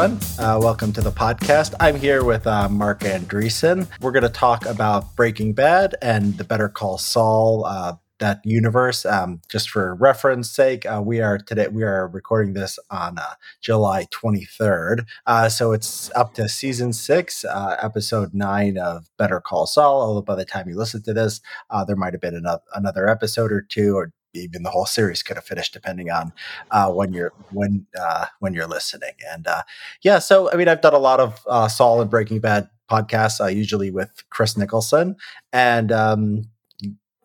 Everyone. Uh, welcome to the podcast. I'm here with uh, Marc Andreessen. We're going to talk about Breaking Bad and the Better Call Saul. Uh, that universe. Um, just for reference sake, uh, we are today we are recording this on uh, July 23rd, uh, so it's up to season six, uh, episode nine of Better Call Saul. Although by the time you listen to this, uh, there might have been another, another episode or two, or even the whole series could have finished depending on uh, when you're when uh, when you're listening. And uh, yeah, so I mean, I've done a lot of uh, Saul and Breaking Bad podcasts, uh, usually with Chris Nicholson, and um,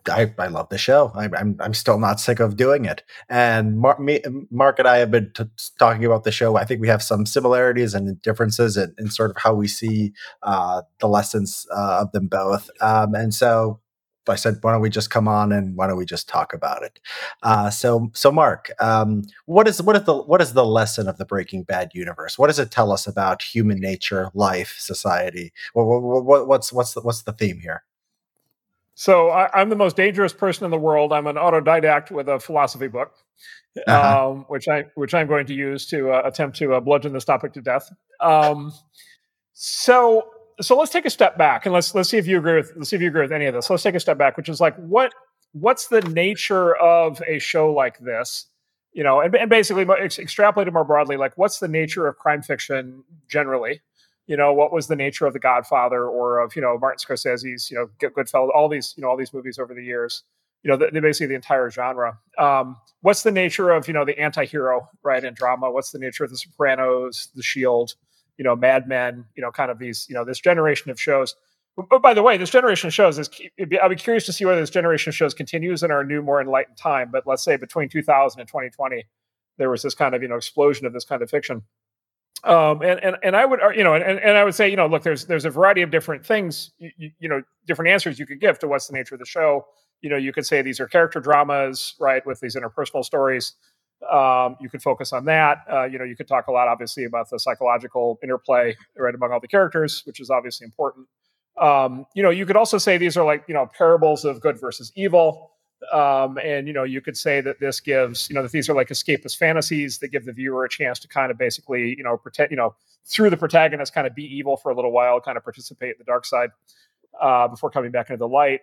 I, I love the show. I, I'm I'm still not sick of doing it. And Marc, me, Marc and I have been t- talking about the show. I think we have some similarities and differences in, in sort of how we see uh, the lessons uh, of them both. Um, and so I said, why don't we just come on and why don't we just talk about it? Uh, so, so Marc, um, what is what is the what is the lesson of the Breaking Bad universe? What does it tell us about human nature, life, society? What, what, what's what's the, what's the theme here? So I, am the most dangerous person in the world. I'm an autodidact with a philosophy book, uh-huh. um, which I which I'm going to use to uh, attempt to uh, bludgeon this topic to death. Um, so so let's take a step back and let's let's see if you agree with let's see if you agree with any of this. Let's take a step back, which is like what what's the nature of a show like this? You know, and, and basically ex- extrapolated more broadly, like what's the nature of crime fiction generally? You know, what was the nature of The Godfather or of you know Martin Scorsese's you know Goodfellas, all these you know all these movies over the years. You know, the, the basically the entire genre. Um, what's the nature of you know the anti-hero right in drama? What's the nature of The Sopranos, The Shield? You know, Mad Men, you know, kind of these, you know, this generation of shows. But by the way, this generation of shows is, I'll be curious to see whether this generation of shows continues in our new, more enlightened time. But let's say between 2000 and 2020, there was this kind of, you know, explosion of this kind of fiction. Um, and, and, and I would, you know, and, and I would say, you know, look, there's, there's a variety of different things, you, you know, different answers you could give to what's the nature of the show. You know, you could say these are character dramas, right, with these interpersonal stories um, you could focus on that. Uh, you know, you could talk a lot, obviously, about the psychological interplay right among all the characters, which is obviously important. Um, you know, you could also say these are like you know parables of good versus evil, um, and you know, you could say that this gives you know that these are like escapist fantasies that give the viewer a chance to kind of basically you know pretend you know through the protagonist kind of be evil for a little while, kind of participate in the dark side uh, before coming back into the light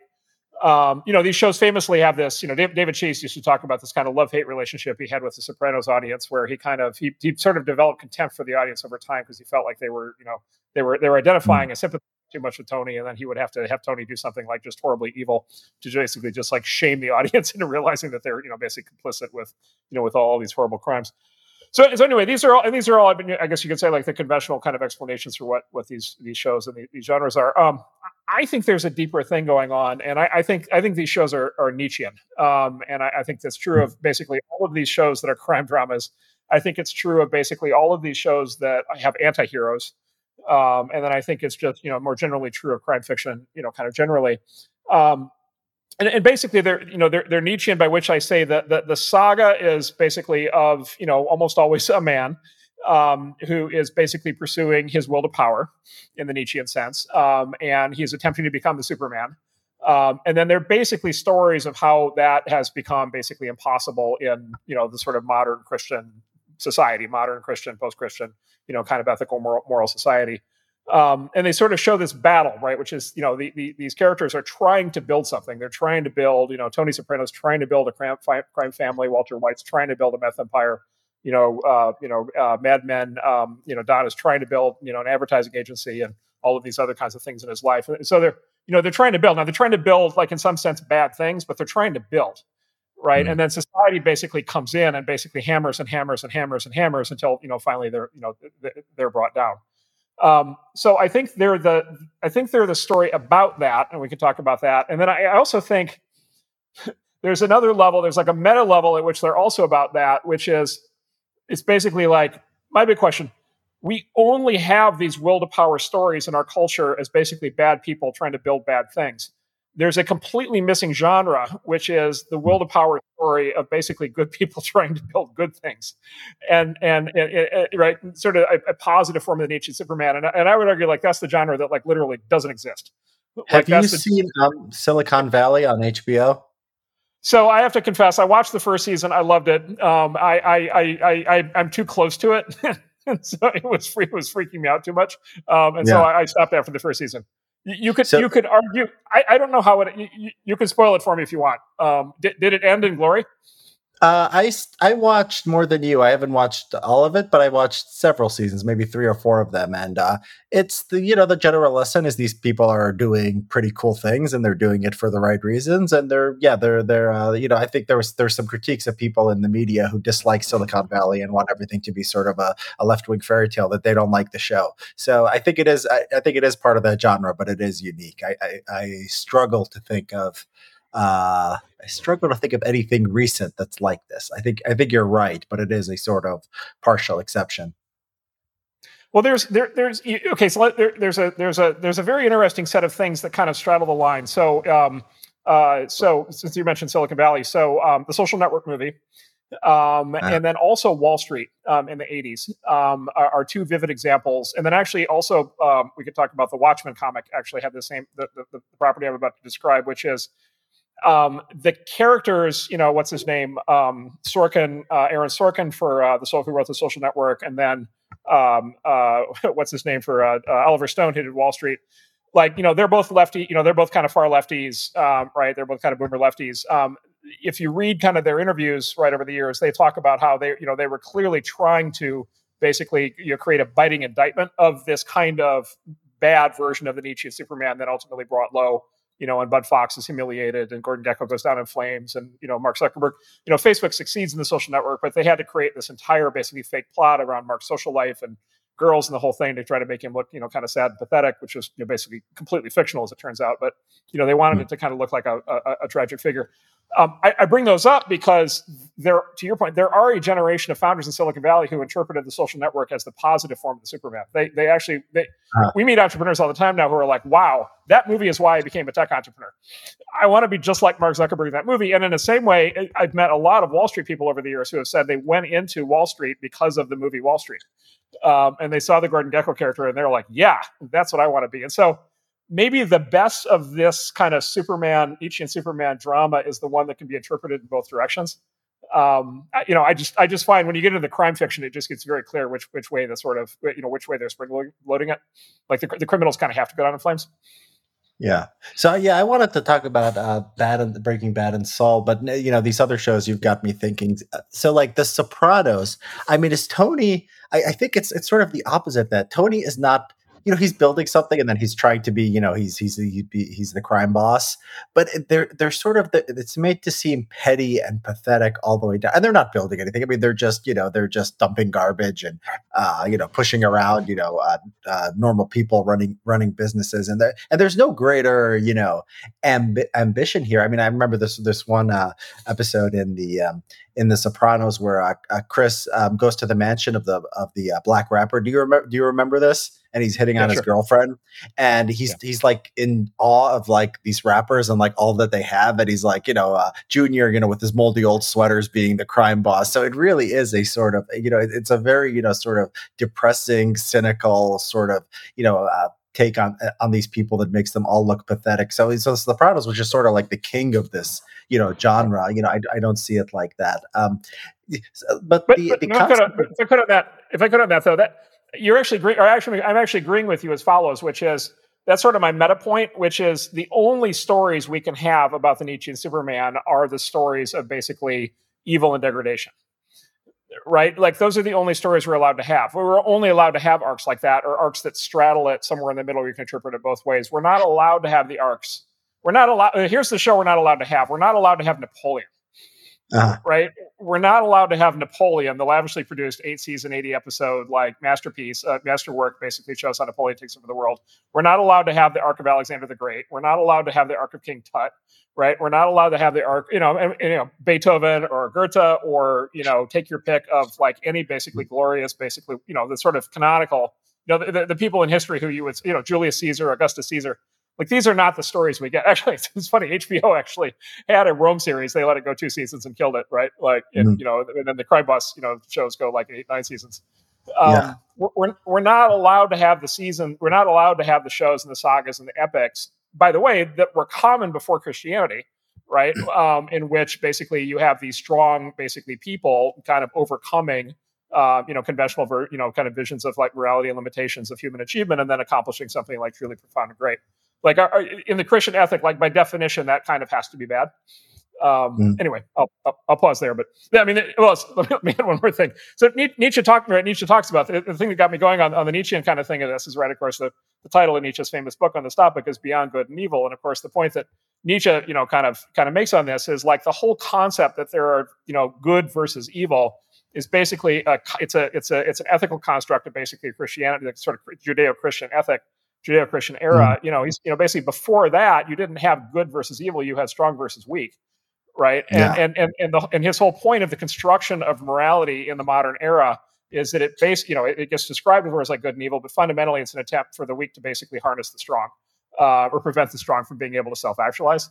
um, you know, these shows famously have this, you know, David Chase used to talk about this kind of love hate relationship he had with the Sopranos audience, where he kind of, he, he sort of developed contempt for the audience over time because he felt like they were, you know, they were, they were identifying mm. and sympathizing too much with Tony. And then he would have to have Tony do something like just horribly evil to basically just like shame the audience into realizing that they're, you know, basically complicit with, you know, with all, all these horrible crimes. So, so anyway, these are all, and these are all, I mean, I guess you could say like the conventional kind of explanations for what, what these, these shows and these genres are. Um, I think there's a deeper thing going on, and I, I think I think these shows are, are Nietzschean, um, and I, I, think that's true of basically all of these shows that are crime dramas. I think it's true of basically all of these shows that have anti-heroes, um, and then I think it's just you know more generally true of crime fiction, you know, kind of generally. Um, and, and, basically, they're you know they're, they're Nietzschean, by which I say that the, the saga is basically of you know almost always a man um, who is basically pursuing his will to power in the Nietzschean sense. Um, and he's attempting to become the Superman. Um, and then they're basically stories of how that has become basically impossible in, you know, the sort of modern Christian society, modern Christian, post-Christian, you know, kind of ethical, moral, moral society. Um, and they sort of show this battle, right? Which is, you know, the, the, these characters are trying to build something. They're trying to build, you know, Tony Soprano's trying to build a crime, crime family. Walter White's trying to build a meth empire you know, uh, you know, uh, Mad Men, um, you know, Don is trying to build, you know, an advertising agency and all of these other kinds of things in his life. And so they're, you know, they're trying to build. Now they're trying to build, like in some sense, bad things, but they're trying to build, right? Mm-hmm. And then society basically comes in and basically hammers and hammers and hammers and hammers until you know finally they're, you know, they're brought down. Um, so I think they're the, I think they're the story about that, and we can talk about that. And then I, I also think there's another level. There's like a meta level at which they're also about that, which is it's basically like my big question we only have these will to power stories in our culture as basically bad people trying to build bad things. There's a completely missing genre, which is the will to power story of basically good people trying to build good things, and and, and, and right, sort of a, a, positive form of the Nietzsche Superman. And, and I would argue like that's the genre that like literally doesn't exist. Have like, you seen um, Silicon Valley on HBO? So I have to confess, I watched the first season. I loved it. Um, I, I, I, I, am too close to it. and so it was it was freaking me out too much, um, and yeah. so I, I, stopped after the first season. You, you could so, you could argue. I, I, don't know how it. You, you, can spoil it for me if you want. Um, did, did it end in glory? Uh, I I watched more than you. I haven't watched all of it, but I watched several seasons, maybe three or four of them. And uh, it's the you know the general lesson is these people are doing pretty cool things and they're doing it for the right reasons. And they're yeah they're they're uh, you know I think there was there's some critiques of people in the media who dislike Silicon Valley and want everything to be sort of a, a left wing fairy tale that they don't like the show. So I think it is I, I, think it is part of that genre, but it is unique. I, I, I struggle to think of uh, I struggle to think of anything recent that's like this. I think I think you're right, but it is a sort of partial exception. Well, there's there there's okay. So there, there's a there's a there's a very interesting set of things that kind of straddle the line. So um, uh, so since you mentioned Silicon Valley, so um, the Social Network movie, um, uh and then also Wall Street um, in the 80s um, are, are, two vivid examples. And then actually also um, we could talk about the Watchmen comic. Actually, had the same the, the, the property I'm about to describe, which is um, the characters, you know, what's his name? Um, Sorkin, uh, Aaron Sorkin for uh, the soul who wrote the Social Network, and then um, uh, what's his name for uh, uh, Oliver Stone, who did Wall Street. Like, you know, they're both lefty. You know, they're both kind of far lefties, um, right? They're both kind of boomer lefties. Um, if you read kind of their interviews right over the years, they talk about how they, you know, they were clearly trying to basically you know, create a biting indictment of this kind of bad version of the Nietzsche Superman that ultimately brought low you know, and Bud Fox is humiliated and Gordon Gekko goes down in flames and, you know, Mark Zuckerberg, you know, Facebook succeeds in the social network, but they had to create this entire basically fake plot around Mark's social life and girls and the whole thing to try to make him look, you know, kind of sad and pathetic, which was you know, basically completely fictional as it turns out. But, you know, they wanted mm-hmm. it to kind of look like a, a, a tragic figure. Um, I, I, bring those up because there, to your point, there are a generation of founders in Silicon Valley who interpreted the social network as the positive form of the Superman. They, they actually, they, uh, we meet entrepreneurs all the time now who are like, "Wow, that movie is why I became a tech entrepreneur. I want to be just like Mark Zuckerberg in that movie." And in the same way, I've met a lot of Wall Street people over the years who have said they went into Wall Street because of the movie Wall Street, um, and they saw the Gordon Gekko character, and they're like, "Yeah, that's what I want to be." And so maybe the best of this kind of Superman, Nietzschean Superman drama is the one that can be interpreted in both directions. Um, you know, I just I just find when you get into the crime fiction, it just gets very clear which which way the sort of you know which way they're spring loading it. Like the, the criminals kind of have to go down in flames. Yeah. So yeah, I wanted to talk about uh, Bad and Breaking Bad and Saul, but you know these other shows you've got me thinking. Uh, so like The Sopranos, I mean, is Tony? I, I think it's it's sort of the opposite. That Tony is not you know he's building something and then he's trying to be you know he's he's he's the crime boss but they're they're sort of the, it's made to seem petty and pathetic all the way down and they're not building anything i mean they're just you know they're just dumping garbage and uh, you know pushing around you know uh, uh, normal people running running businesses and there and there's no greater you know amb- ambition here i mean i remember this this one uh, episode in the um, in The Sopranos where uh, uh, Chris um, goes to the mansion of the of the black rapper. Do you remember? Do you remember this? And he's hitting yeah, on sure. his girlfriend, and he's yeah. he's like in awe of like these rappers and like all that they have. And he's like, you know, uh, Junior, you know, with his moldy old sweaters being the crime boss. So it really is a sort of, you know, it's a very you know sort of depressing, cynical sort of you know uh, take on on these people that makes them all look pathetic. So, so the Sopranos was just sort of like the king of this, you know, genre. You know, I, I don't see it like that. Um, but, but, the, but the no, concept- if I could on that, if I could on that though, that you're actually actually, I'm actually agreeing with you as follows, which is that's sort of my meta point, which is the only stories we can have about the Nietzschean Superman are the stories of basically evil and degradation right? Like those are the only stories we're allowed to have. We're only allowed to have arcs like that or arcs that straddle it somewhere in the middle. You can interpret it both ways. We're not allowed to have the arcs. We're not allowed. Here's the show we're not allowed to have. We're not allowed to have Napoleon. Uh-huh. Right? We're not allowed to have Napoleon, the lavishly produced eight season, 80 episode, like masterpiece, uh, masterwork, basically shows how Napoleon takes over the world. We're not allowed to have the arc of Alexander the Great. We're not allowed to have the arc of King Tut right? We're not allowed to have the arc, you know, and, and, you know, Beethoven or Goethe or you know, take your pick of like any basically glorious, basically, you know, the sort of canonical, you know, the, the, the people in history who you would, you know, Julius Caesar, Augustus Caesar. Like these are not the stories we get. Actually, it's, it's funny. HBO actually had a Rome series. They let it go two seasons and killed it, right? Like, mm-hmm. you know, and then the Crime Boss, you know, shows go like eight, nine seasons. Um, yeah. we're, we're not allowed to have the season. We're not allowed to have the shows and the sagas and the epics by the way, that were common before Christianity, right? Um, in which basically you have these strong, basically people kind of overcoming uh, you know, conventional, ver- you know, kind of visions of like morality and limitations of human achievement, and then accomplishing something like truly profound and great. Like in the Christian ethic, like by definition, that kind of has to be bad. Um, mm. Anyway, I'll, I'll, I'll, pause there. But yeah, I mean, well, let me add one more thing. So Nietzsche talked, right? Nietzsche talks about the, the, thing that got me going on, on the Nietzschean kind of thing. Of this is right, of course, the, the title of Nietzsche's famous book on this topic is Beyond Good and Evil. And of course, the point that Nietzsche, you know, kind of kind of makes on this is like the whole concept that there are, you know, good versus evil is basically a, it's a it's a it's an ethical construct of basically Christianity, like sort of Judeo-Christian ethic, Judeo-Christian era. Mm. You know, he's you know basically before that you didn't have good versus evil, you had strong versus weak right? And yeah. and and and, the, and his whole point of the construction of morality in the modern era is that it base you know it, it gets described as like good and evil, but fundamentally it's an attempt for the weak to basically harness the strong uh, or prevent the strong from being able to self actualize.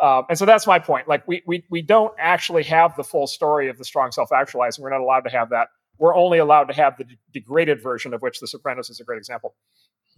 Um, and so that's my point. Like we we we don't actually have the full story of the strong self actualizing. We're not allowed to have that. We're only allowed to have the degraded version of which The Sopranos is a great example.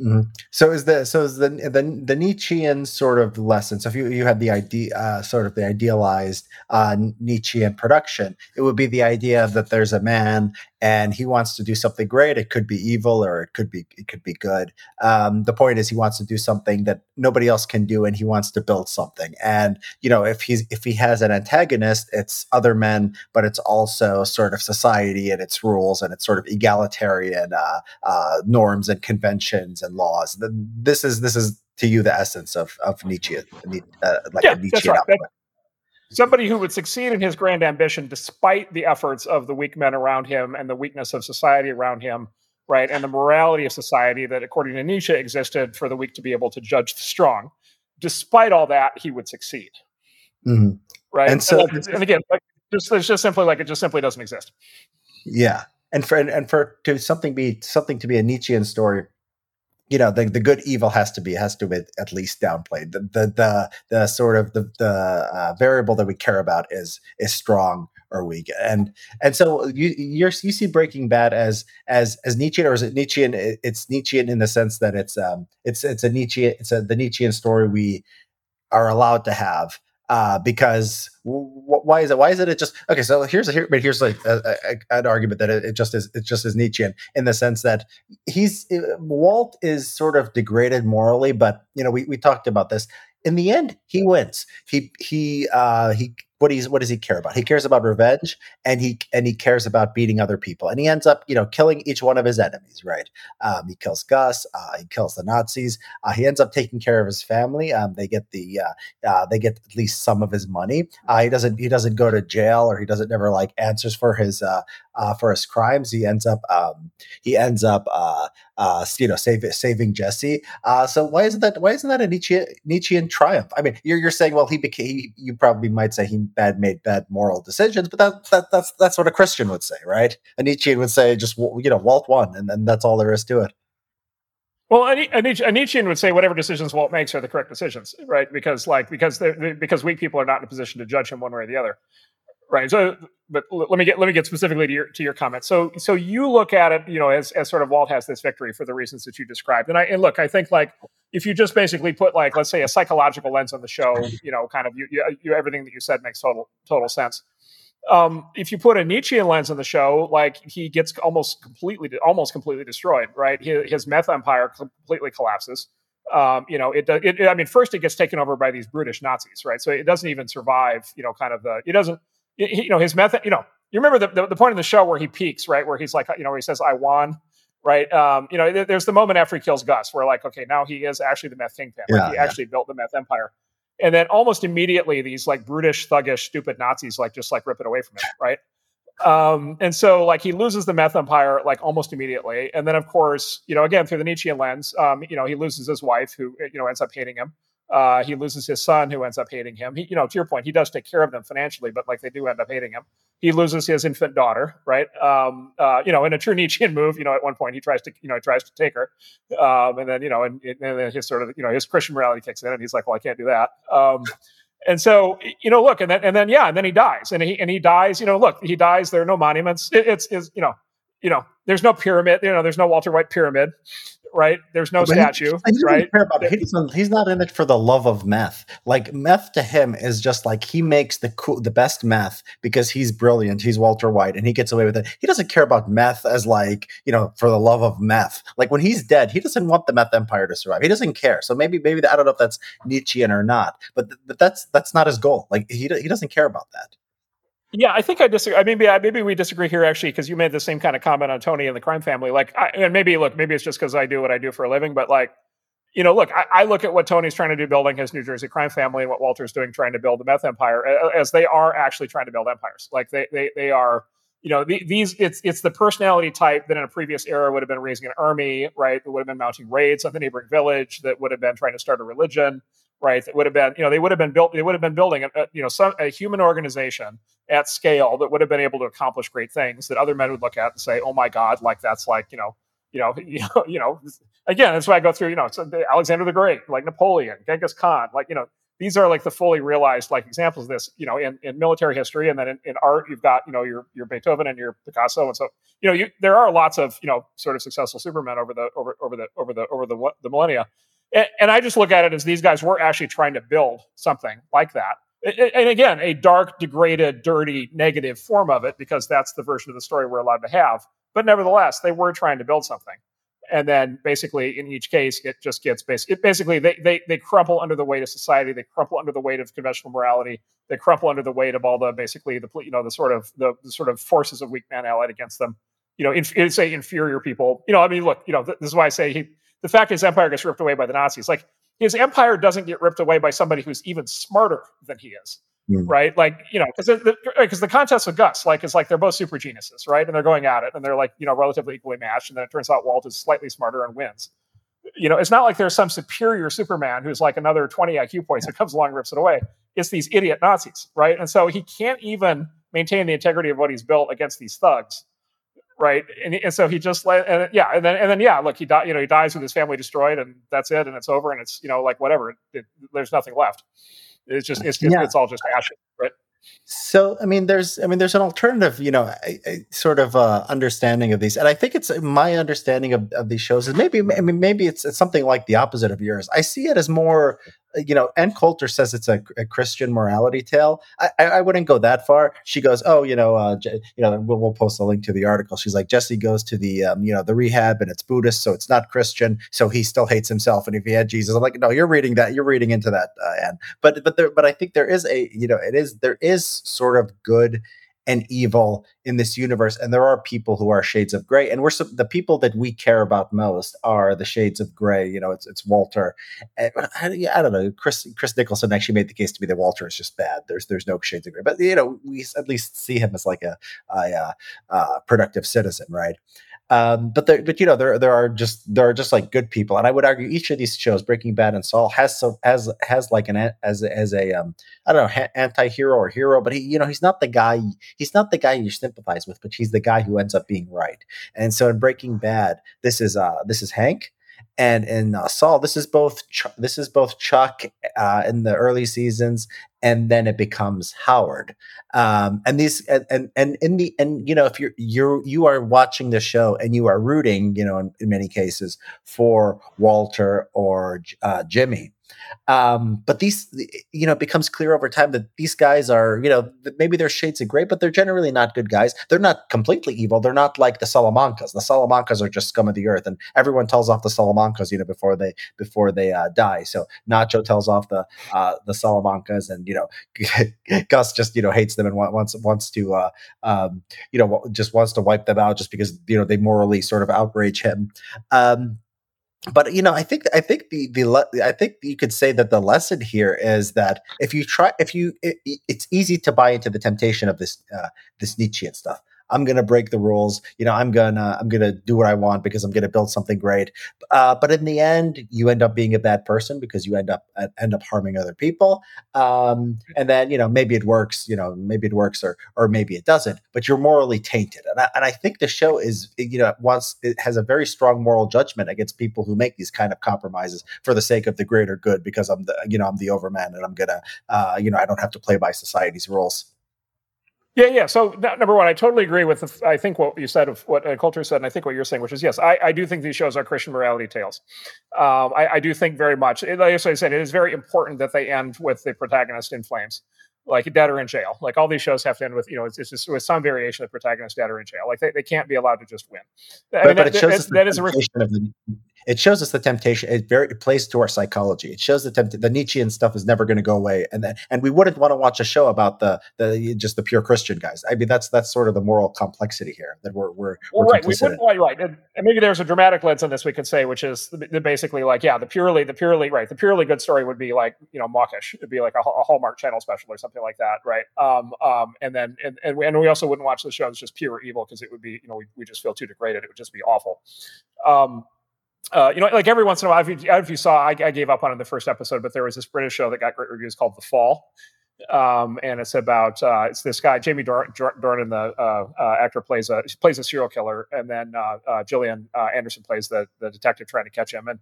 Mm-hmm. So is the so is the the the Nietzschean sort of lesson? So if you you had the idea uh, sort of the idealized uh, Nietzschean production, it would be the idea that there's a man and he wants to do something great. It could be evil or it could be it could be good. Um, the point is he wants to do something that nobody else can do, and he wants to build something. And you know, if he's if he has an antagonist, it's other men, but it's also sort of society and its rules and it's sort of egalitarian uh, uh, norms and conventions and laws. This is this is to you the essence of of Nietzsche, uh, like yeah, a Nietzschean right. Somebody who would succeed in his grand ambition despite the efforts of the weak men around him and the weakness of society around him right? And the morality of society that according to nietzsche existed for the weak to be able to judge the strong. Despite all that he would succeed. Mm-hmm. right? And so and, and again like, just it's just simply like it just simply doesn't exist. Yeah. And for and, and for to something be something to be a nietzschean story you know the, the good evil has to be has to be at least downplayed. The the the, the sort of the the uh, variable that we care about is is strong or weak. And and so you you you see breaking bad as as as nietzschean or is it nietzschean? It's nietzschean in the sense that it's um it's it's a nietzsche it's a the nietzschean story we are allowed to have uh, because w- why is it? Why is it? It just okay. So here's a, here, but here's like a, a, an argument that it, it, just is. It just is Nietzschean in the sense that he's Walt is sort of degraded morally, but you know we we talked about this. In the end, he wins. He he uh, he what he's what does he care about? He cares about revenge and he and he cares about beating other people. And he ends up, you know, killing each one of his enemies, right? Um, he kills Gus, uh, he kills the Nazis. Uh, he ends up taking care of his family. Um, they get the uh, uh they get at least some of his money. Uh, he doesn't he doesn't go to jail or he doesn't never like answers for his uh, for his crimes. He ends up um, he ends up uh, you know, save, saving Jesse. Uh, so why isn't that? Why isn't that a Nietzsche, Nietzschean triumph? I mean, you're, you're saying, well, he became. You probably might say he bad made bad moral decisions, but that, that that's that's what a Christian would say, right? A Nietzschean would say, just you know, Walt won, and then that's all there is to it. Well, a, a, Nietzschean would say whatever decisions Walt makes are the correct decisions, right? Because like because because weak people are not in a position to judge him one way or the other. Right. So, but let me get let me get specifically to your to your comment. So, so you look at it, you know, as as sort of Walt has this victory for the reasons that you described, and I and look, I think like if you just basically put like let's say a psychological lens on the show, you know, kind of you, you, you everything that you said makes total total sense. Um, if you put a Nietzschean lens on the show, like he gets almost completely almost completely destroyed, right? His, his meth empire completely collapses. Um, you know, it, it, it, I mean, first it gets taken over by these brutish Nazis, right? So it doesn't even survive. You know, kind of the it doesn't you know his method you know you remember the, the, the, point in the show where he peaks right? Where he's like you know where he says i won right? Um, you know there's the moment after he kills gus where like okay now he is actually the meth kingpin. Yeah, he yeah. actually built the meth empire. And then almost immediately these like brutish thuggish stupid nazis like just like rip it away from him right? Um, and so like he loses the meth empire like almost immediately. And then of course you know again through the nietzschean lens um, you know he loses his wife who you know ends up hating him uh, he loses his son, who ends up hating him. He, you know, to your point, he does take care of them financially, but like they do end up hating him. He loses his infant daughter, right? Um, uh, you know, in a true Nietzschean move, you know, at one point he tries to, you know, he tries to take her, um, and then you know, and, and then his sort of, you know, his Christian morality kicks in, and he's like, well, I can't do that. Um, and so, you know, look, and then and then yeah, and then he dies, and he and he dies. You know, look, he dies. There are no monuments. It, it's is you know, you know, there's no pyramid. You know, there's no Walter White pyramid right? There's no but statue, he, he right? He he's not in it for the love of meth. Like meth to him is just like he makes the cool, the best meth because he's brilliant. He's Walter White, and he gets away with it. He doesn't care about meth as like you know for the love of meth. Like when he's dead, he doesn't want the meth empire to survive. He doesn't care. So maybe maybe I don't know if that's Nietzschean or not, but but that's that's not his goal. Like he he doesn't care about that. Yeah, I think I disagree. Maybe, maybe we disagree here actually because you made the same kind of comment on Tony and the crime family. Like, I, and maybe look, maybe it's just because I do what I do for a living, but like, you know, look, I, I, look at what Tony's trying to do building his New Jersey crime family and what Walter's doing trying to build the meth empire as they are actually trying to build empires. Like they they they are, you know, the, these it's it's the personality type that in a previous era would have been raising an army, right? That would have been mounting raids on the neighboring village, that would have been trying to start a religion right? That would have been, you know, they would have been built, they would have been building, a, you know, some a human organization at scale that would have been able to accomplish great things that other men would look at and say, "Oh my God, like that's like, you know, you know, you know, you know." Again, that's why I go through, you know, Alexander the Great, like Napoleon, Genghis Khan, like you know, these are like the fully realized like examples of this, you know, in, in military history, and then in, in art, you've got, you know, your your Beethoven and your Picasso, and so you know, you, there are lots of you know sort of successful supermen over the over over the over the over the the millennia and, and I just look at it as these guys were actually trying to build something like that. And again, a dark, degraded, dirty, negative form of it, because that's the version of the story we're allowed to have. But nevertheless, they were trying to build something. And then basically, in each case, it just gets. It basically, they, they, they crumple under the weight of society. They crumple under the weight of conventional morality. They crumple under the weight of all the basically the you know the sort of the, the sort of forces of weak man allied against them. You know, in, say inferior people. You know, I mean, look, you know, this is why I say he the fact his empire gets ripped away by the Nazis. Like his empire doesn't get ripped away by somebody who's even smarter than he is. Mm. Right, like you know, because because the, the, contest with Gus, like, is like they're both super geniuses, right? And they're going at it, and they're like, you know, relatively equally matched. And then it turns out Walt is slightly smarter and wins. You know, it's not like there's some superior Superman who's like another 20 IQ points that comes along and rips it away. It's these idiot Nazis, right? And so he can't even maintain the integrity of what he's built against these thugs right? And, and so he just let, and yeah, and then and then yeah, look, he died. You know, he dies with his family destroyed, and that's it, and it's over, and it's you know like whatever. It, it, there's nothing left. It's just it's, yeah. it's all just ashes, right? So, I mean, there's, I mean, there's an alternative, you know, a, a sort of uh, understanding of these, and I think it's my understanding of, of these shows is maybe, I mean, maybe it's, it's something like the opposite of yours. I see it as more you know, Ann Coulter says it's a, a Christian morality tale. I, I, wouldn't go that far. She goes, oh, you know, uh, you know, we'll, we'll, post a link to the article. She's like, Jesse goes to the, um, you know, the rehab and it's Buddhist, so it's not Christian, so he still hates himself. And if he had Jesus, I'm like, no, you're reading that, you're reading into that, uh, Ann. But but there, but I think there is a, you know, it is there is sort of good and evil in this universe and there are people who are shades of gray and we're the people that we care about most are the shades of gray you know it's, it's walter I, I, don't know chris chris nicholson actually made the case to me that walter is just bad there's there's no shades of gray but you know we at least see him as like a, a, a, uh, uh, productive citizen right um, but there, but you know, there there are just there are just like good people, and I would argue each of these shows, Breaking Bad and Saul, has so has has like an as as a um, I don't know ha- anti-hero or hero, but he you know he's not the guy he's not the guy you sympathize with, but he's the guy who ends up being right. And so in Breaking Bad, this is uh this is Hank, and in uh, Saul, this is both Ch- this is both Chuck uh, in the early seasons, and then it becomes Howard. Um, and these and, and and in the and you know if you're you're you are watching the show and you are rooting, you know, in, in many cases for Walter or uh, Jimmy, um, but these, you know, it becomes clear over time that these guys are, you know, maybe they're shades of gray, but they're generally not good guys. They're not completely evil. They're not like the Salamancas. The Salamancas are just scum of the earth, and everyone tells off the Salamancas, you know, before they before they uh, die. So Nacho tells off the uh, the Salamancas, and you know, Gus just you know hates them and wants wants to uh, um, you know just wants to wipe them out just because you know they morally sort of outrage him. Um, but you know i think i think the the i think you could say that the lesson here is that if you try if you it, it's easy to buy into the temptation of this uh, this nietzschean stuff I'm going to break the rules. You know, I'm to I'm to do what I want because I'm going to build something great. Uh, but in the end, you end up being a bad person because you end up uh, end up harming other people. Um, and then you know maybe it works. You know, maybe it works or or maybe it doesn't. But you're morally tainted. And I, and I think the show is you know wants it has a very strong moral judgment against people who make these kind of compromises for the sake of the greater good because I'm the you know I'm the overman and I'm gonna uh, you know I don't have to play by society's rules. Yeah, yeah. So number one, I totally agree with. The, I think what you said of what uh, Coulter said, and I think what you're saying, which is yes, I, I do think these shows are Christian morality tales. Um, I, I, do think very much. Like I said, it is very important that they end with the protagonist in flames, like dead or in jail. Like all these shows have to end with you know it's, it's just with some variation of protagonist dead or in jail. Like they, they can't be allowed to just win. But, I mean, but that, it shows that, that is a of the it shows us the temptation. It very it plays to our psychology. It shows the tempt the Nietzschean stuff is never going to go away, and then and we wouldn't want to watch a show about the the just the pure Christian guys. I mean, that's that's sort of the moral complexity here that we're we're, well, we're right. We wouldn't, well, right, and, and, maybe there's a dramatic lens on this we could say, which is the, the basically like yeah, the purely the purely right, the purely good story would be like you know mawkish. It'd be like a, a Hallmark Channel special or something like that, right? Um, um, and then and, and we, and we also wouldn't watch the show as just pure evil because it would be you know we, we just feel too degraded. It would just be awful. Um, uh, you know, like every once in a while, if you, if you saw, I, I, gave up on it the first episode, but there was this British show that got great reviews called The Fall. Um, and it's about uh, it's this guy Jamie Dornan, Dornan the uh, uh, actor plays a plays a serial killer, and then uh, Gillian Anderson plays the the detective trying to catch him. And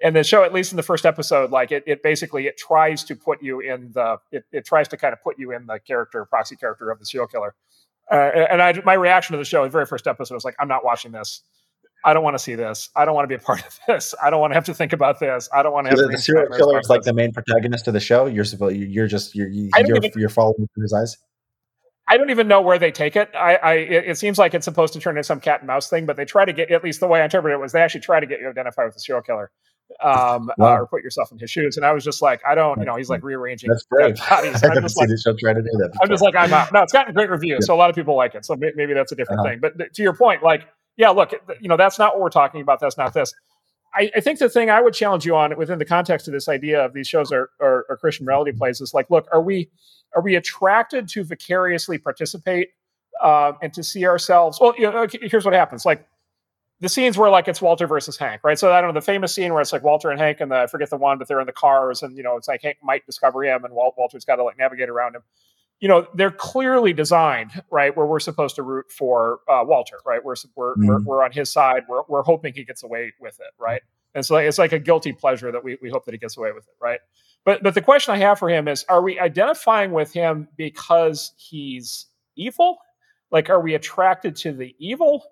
and the show, at least in the first episode, like it, it basically it tries to put you in the it, it tries to kind of put you in the character proxy character of the serial killer. and I my reaction to the show, the very first episode, was like, I'm not watching this. I don't want to see this. I don't want to be a part of this. I don't want to have to think about this. I don't want to so have the, the serial killer is like the main protagonist of the show. You're supposed. you're just you're you're, even, you're following through his eyes. I don't even know where they take it. I, I it, seems like it's supposed to turn into some cat and mouse thing, but they try to get at least the way I interpret it was they actually try to get you identified with the serial killer, um, wow. uh, or put yourself in his shoes. And I was just like, I don't, you know, he's like rearranging That's great. bodies. I haven't like, the show trying to do that. Before. I'm just like, I'm out. No, it's gotten great reviews, yeah. so a lot of people like it. So maybe that's a different uh-huh. thing. But to your point, like yeah, look, you know, that's not what we're talking about. That's not this. I, I, think the thing I would challenge you on within the context of this idea of these shows are, are, are Christian morality plays is like, look, are we are we attracted to vicariously participate um, and to see ourselves? Well, you know, here's what happens: like the scenes where like it's Walter versus Hank, right? So I don't know the famous scene where it's like Walter and Hank and the, I forget the one, but they're in the cars and you know it's like Hank might discover him and Walt, Walter's got to like navigate around him you know they're clearly designed right where we're supposed to root for uh, Walter, right? We're we're, mm-hmm. we're, we're on his side. We're we're hoping he gets away with it, right? And so it's like a guilty pleasure that we we hope that he gets away with it, right? But but the question I have for him is: Are we identifying with him because he's evil? Like, are we attracted to the evil?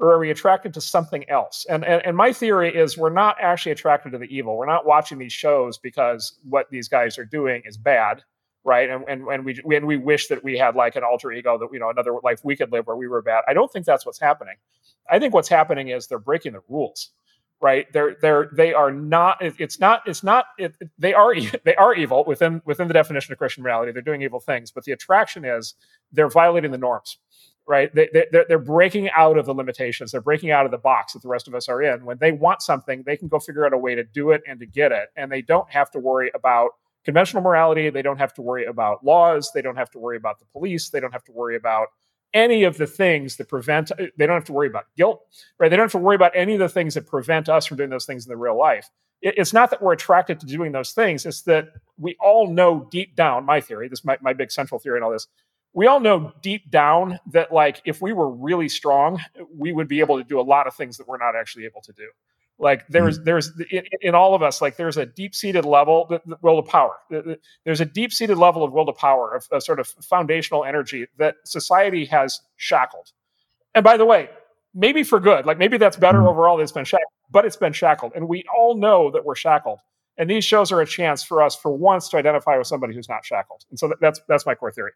Or are we attracted to something else? And, and and my theory is we're not actually attracted to the evil. We're not watching these shows because what these guys are doing is bad right? And and, and we and we wish that we had like an alter ego that you know another life we could live where we were bad. I don't think that's what's happening. I think what's happening is they're breaking the rules, right? They're they're they are not. It's not. It's not. It, they are they are evil within within the definition of Christian morality. They're doing evil things, but the attraction is they're violating the norms right? They, they, they're breaking out of the limitations. They're breaking out of the box that the rest of us are in. When they want something, they can go figure out a way to do it and to get it. And they don't have to worry about conventional morality. They don't have to worry about laws. They don't have to worry about the police. They don't have to worry about any of the things that prevent uh, they don't have to worry about guilt right they don't have to worry about any of the things that prevent us from doing those things in the real life it's not that we're attracted to doing those things it's that we all know deep down my theory this is my, my big central theory and all this we all know deep down that like if we were really strong we would be able to do a lot of things that we're not actually able to do like there's mm-hmm. there's in, in, all of us like there's a deep seated level the, the will to power there's a deep seated level of will to power of, of sort of foundational energy that society has shackled and by the way maybe for good like maybe that's better mm-hmm. overall it's been shackled but it's been shackled and we all know that we're shackled and these shows are a chance for us for once to identify with somebody who's not shackled. And so that, that's that's my core theory.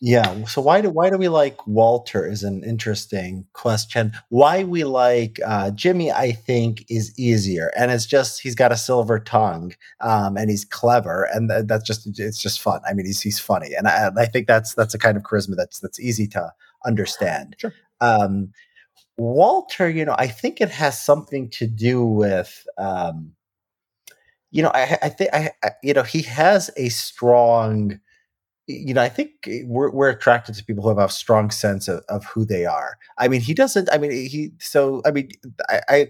Yeah. So why do why do we like walter is an interesting question. Why we like uh, jimmy i think is easier. And it's just he's got a silver tongue um, and he's clever and th- that's just it's just fun. I mean he's he's funny. And I, I think that's that's a kind of charisma that's that's easy to understand. Sure. um, walter you know i think it has something to do with um, you know, I, I think I, I, you know, he has a strong, you know, I think we're we're attracted to people who have a strong sense of, of who they are. I mean, he doesn't. I mean, he. So, I mean, I, I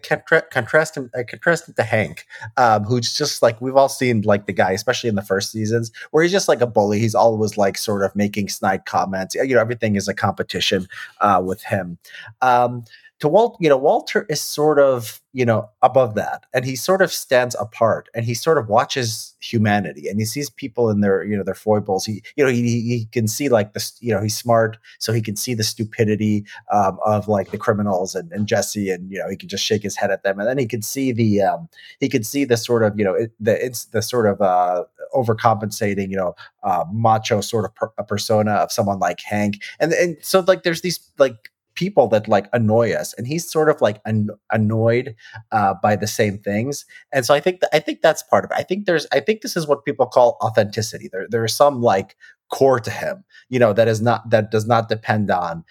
contrast him. I contrast him to Hank, um, who's just like we've all seen, like the guy, especially in the first seasons, where he's just like a bully. He's always like sort of making snide comments. You know, everything is a competition uh, with him. Um, to Walt, you know, Walter is sort of, you know, above that. And he sort of stands apart and he sort of watches humanity and he sees people in their, you know, their foibles. He, you know, he, he can see like this, you know, he's smart. So he can see the stupidity um, of like the criminals and, and Jesse and, you know, he can just shake his head at them. And then he can see the, um, he can see the sort of, you know, the, it's the sort of uh, overcompensating, you know, uh, macho sort of per- persona of someone like Hank. And, and so like there's these like people that like annoy us and he's sort of like an- annoyed uh, by the same things and so i think that i think that's part of it. I think there's i think this is what people call authenticity. There there's some like core to him you know that is not that does not depend on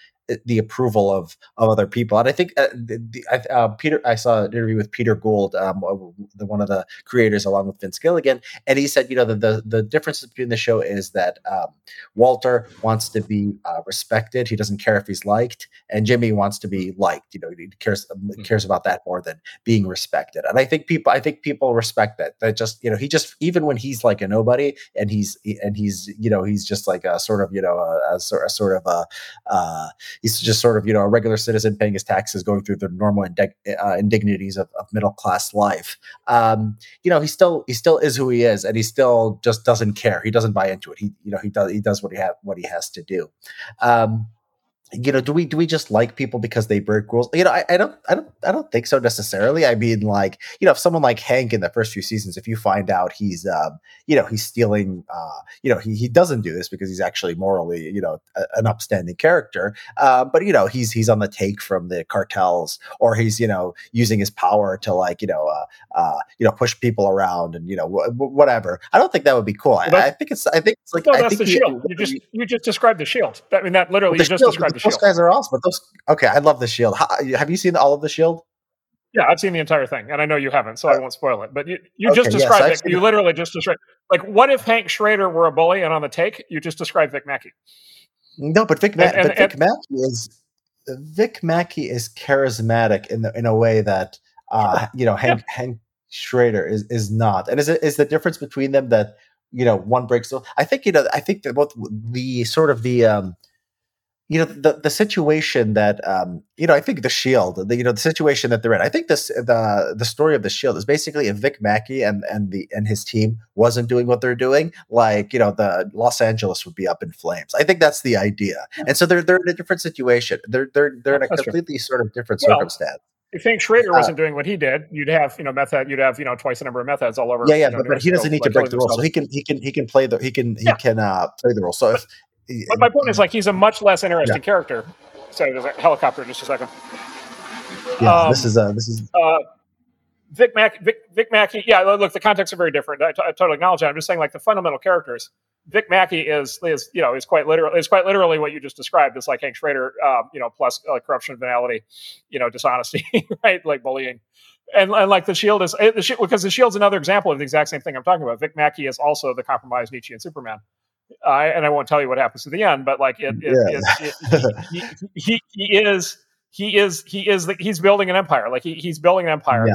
the approval of of other people. And I think uh, the, the, uh, Peter, I saw an interview with Peter Gould, um, the, one of the creators, along with Vince Gilligan, and he said, you know, the the, the difference between the show is that um, Walter wants to be uh, respected; he doesn't care if he's liked, and Jimmy wants to be liked. You know, he cares mm-hmm. cares about that more than being respected. And I think people, I think people respect that. That just you know, he just even when he's like a nobody, and he's and he's you know, he's just like a sort of you know a, a, a sort of a uh, he's just sort of you know a regular citizen paying his taxes, going through the normal indig- uh, indignities of, of middle class life. Um, you know, he still he still is who he is, and he still just doesn't care. He doesn't buy into it. He you know he does he does what he have what he has to do. Um, you know, do we do we just like people because they break rules? You know, I, I, don't I don't I don't think so necessarily. I mean, like, you know, if someone like Hank in the first few seasons, if you find out he's um, you know, he's stealing uh, you know, he he doesn't do this because he's actually morally, you know, a, an upstanding character. Uh, but you know, he's he's on the take from the cartels, or he's, you know, using his power to like, you know, uh, uh you know, push people around and you know, whatever. I don't think that would be cool. I, I, think it's I think it's like no, that's the shield. You just you just described the shield. I mean that literally you just shield, those guys are awesome. But those okay, I love the Shield. have you seen all of the Shield? Yeah, I've seen the entire thing, and I know you haven't, so uh, I won't spoil it. But you, you okay, just described yes, it. You literally just described like what if Hank Schrader were a bully and on the take? You just described Vic Mackey. No, but Vic, Ma- and, and, but Vic and, Mackey is Vic Mackey is charismatic in the in a way that uh, you know Hank yeah. Hank Schrader is is not. And is it is the difference between them that you know one breaks the? I think you know I think that both the sort of the um you know the the situation that um, you know I think the Shield, the, you know the situation that they're in. I think this the the story of the Shield is basically if Vic Mackey and and the and his team wasn't doing what they're doing, like you know the Los Angeles would be up in flames. I think that's the idea, and so they're they're in a different situation. They're they're they're in a that's completely true. sort of different well, circumstance. If Hank Schrader wasn't uh, doing what he did, you'd have you know meth head, you'd have you know twice the number of meth heads all over. Yeah, yeah, you know, but, but he doesn't need to break the rules, so he can he can he can play the he can he can uh, play the role. So if but my point is, like, he's a much less interesting yeah. character. Sorry, there's a helicopter. In just a second. Yeah, um, this is uh, this is uh, Vic Mack. Vic, Vic Mackey. Yeah, look, the contexts are very different. I, t- I totally acknowledge that. I'm just saying, like, the fundamental characters. Vic Mackey is is you know is quite literally is quite literally what you just described. It's like Hank Schrader, um, you know, plus uh, corruption, venality, you know, dishonesty, right? Like bullying. And, and like the shield is the shield, because the shield's another example of the exact same thing I'm talking about. Vic Mackey is also the compromised Nietzschean Superman uh, and I won't tell you what happens to the end, but like it, it, yeah. it, he, he, he, is he is he is the, he's building an empire. Like he, he's building an empire. Yeah.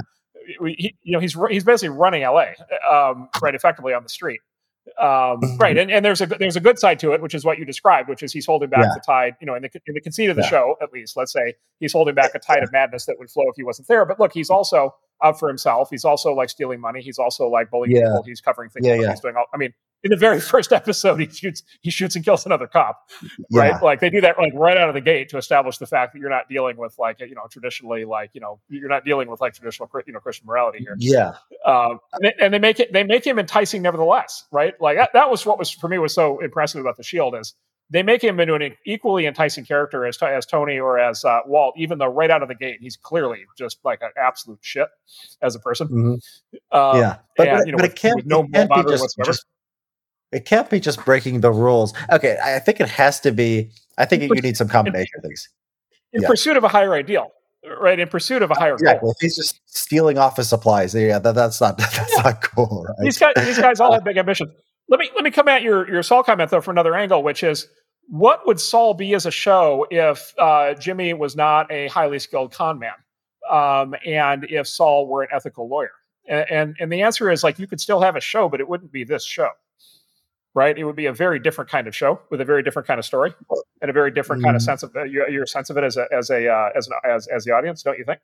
He, you know, he's he's basically running LA, um, right, effectively on the street. Um, mm-hmm. right, and, and there's a there's a good side to it, which is what you described, which is he's holding back yeah. the tide. You know, in the in the conceit of the show, at least, let's say he's holding back a tide of madness that would flow if he wasn't there. But look, he's also out for himself. He's also like stealing money. He's also like bullying yeah. people. He's covering things. Yeah, yeah. He's doing all. I mean, in the very first episode, he shoots he shoots and kills another cop. Right, yeah. like they do that like right out of the gate to establish the fact that you're not dealing with like you know traditionally like you know you're not dealing with like traditional you know Christian morality here. Yeah, um, and, they, and, they, make it they make him enticing nevertheless. Right, like that, that was what was for me was so impressive about the Shield is they make him into an equally enticing character as, as Tony or as uh, Walt, even though right out of the gate he's clearly just like an absolute shit as a person. Mm-hmm. Um, yeah, but, and, but, you know, but with, it can't, no it can't be just, just, it can't be just breaking the rules. Okay, I think it has to be. I think you need some combination in, of things. In yeah. pursuit of a higher ideal, right? In pursuit of a higher yeah, goal. If he's just stealing office supplies, yeah, that, that's not that's yeah. not cool. Right? These guys, these guys all have big ambitions. Let me let me come at your your Saul comment though for another angle, which is what would Saul be as a show if uh, Jimmy was not a highly skilled con man, um, and if Saul were an ethical lawyer? And, and and the answer is like you could still have a show, but it wouldn't be this show right? It would be a very different kind of show with a very different kind of story and a very different mm. kind of mm. sense of uh, your, your sense of it as a as a uh, as, an, as as the audience, don't you think?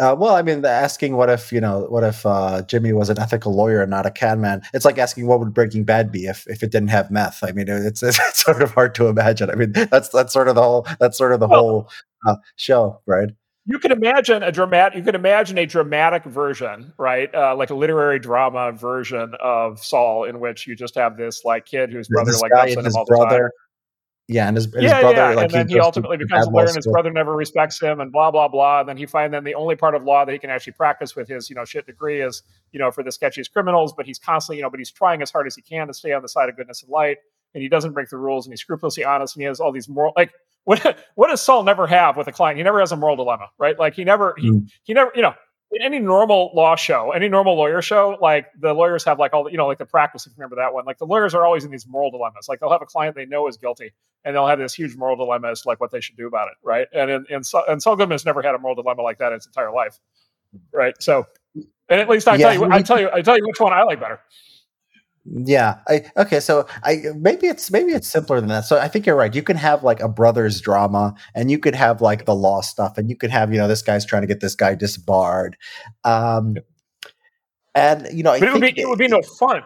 Uh, well, I mean, asking what if you know what if uh, Jimmy was an ethical lawyer and not a can man? It's like asking what would Breaking Bad be if, if it didn't have meth. I mean, it's, it's sort of hard to imagine. I mean, that's that's sort of the whole that's sort of the well, whole uh, show, right? You can imagine a dramatic. You can imagine a dramatic version, right? Uh, like a literary drama version of Saul, in which you just have this like kid whose brother like guy and his brother yeah, and his, and yeah, his brother, yeah. like, and then he, he ultimately becomes a lawyer, and his brother never respects him, and blah blah blah. And then he finds then the only part of law that he can actually practice with his you know shit degree is you know for the sketchiest criminals. But he's constantly you know, but he's trying as hard as he can to stay on the side of goodness and light, and he doesn't break the rules, and he's scrupulously honest, and he has all these moral like what what does Saul never have with a client? He never has a moral dilemma, right? Like he never he mm. he never you know any normal law show, any normal lawyer show, like the lawyers have like all the, you know, like the practice, if you remember that one, like the lawyers are always in these moral dilemmas. Like they'll have a client they know is guilty and they'll have this huge moral dilemma as to like what they should do about it. Right. And, in, and, so, and Saul Goodman's never had a moral dilemma like that in his entire life. Right. So, and at least I yeah, tell you, I tell you, I tell you which one I like better. Yeah. I okay, so I maybe it's maybe it's simpler than that. So I think you're right. You can have like a brothers drama and you could have like the law stuff and you could have, you know, this guy's trying to get this guy disbarred. Um and you know, but it would be it would be no fun.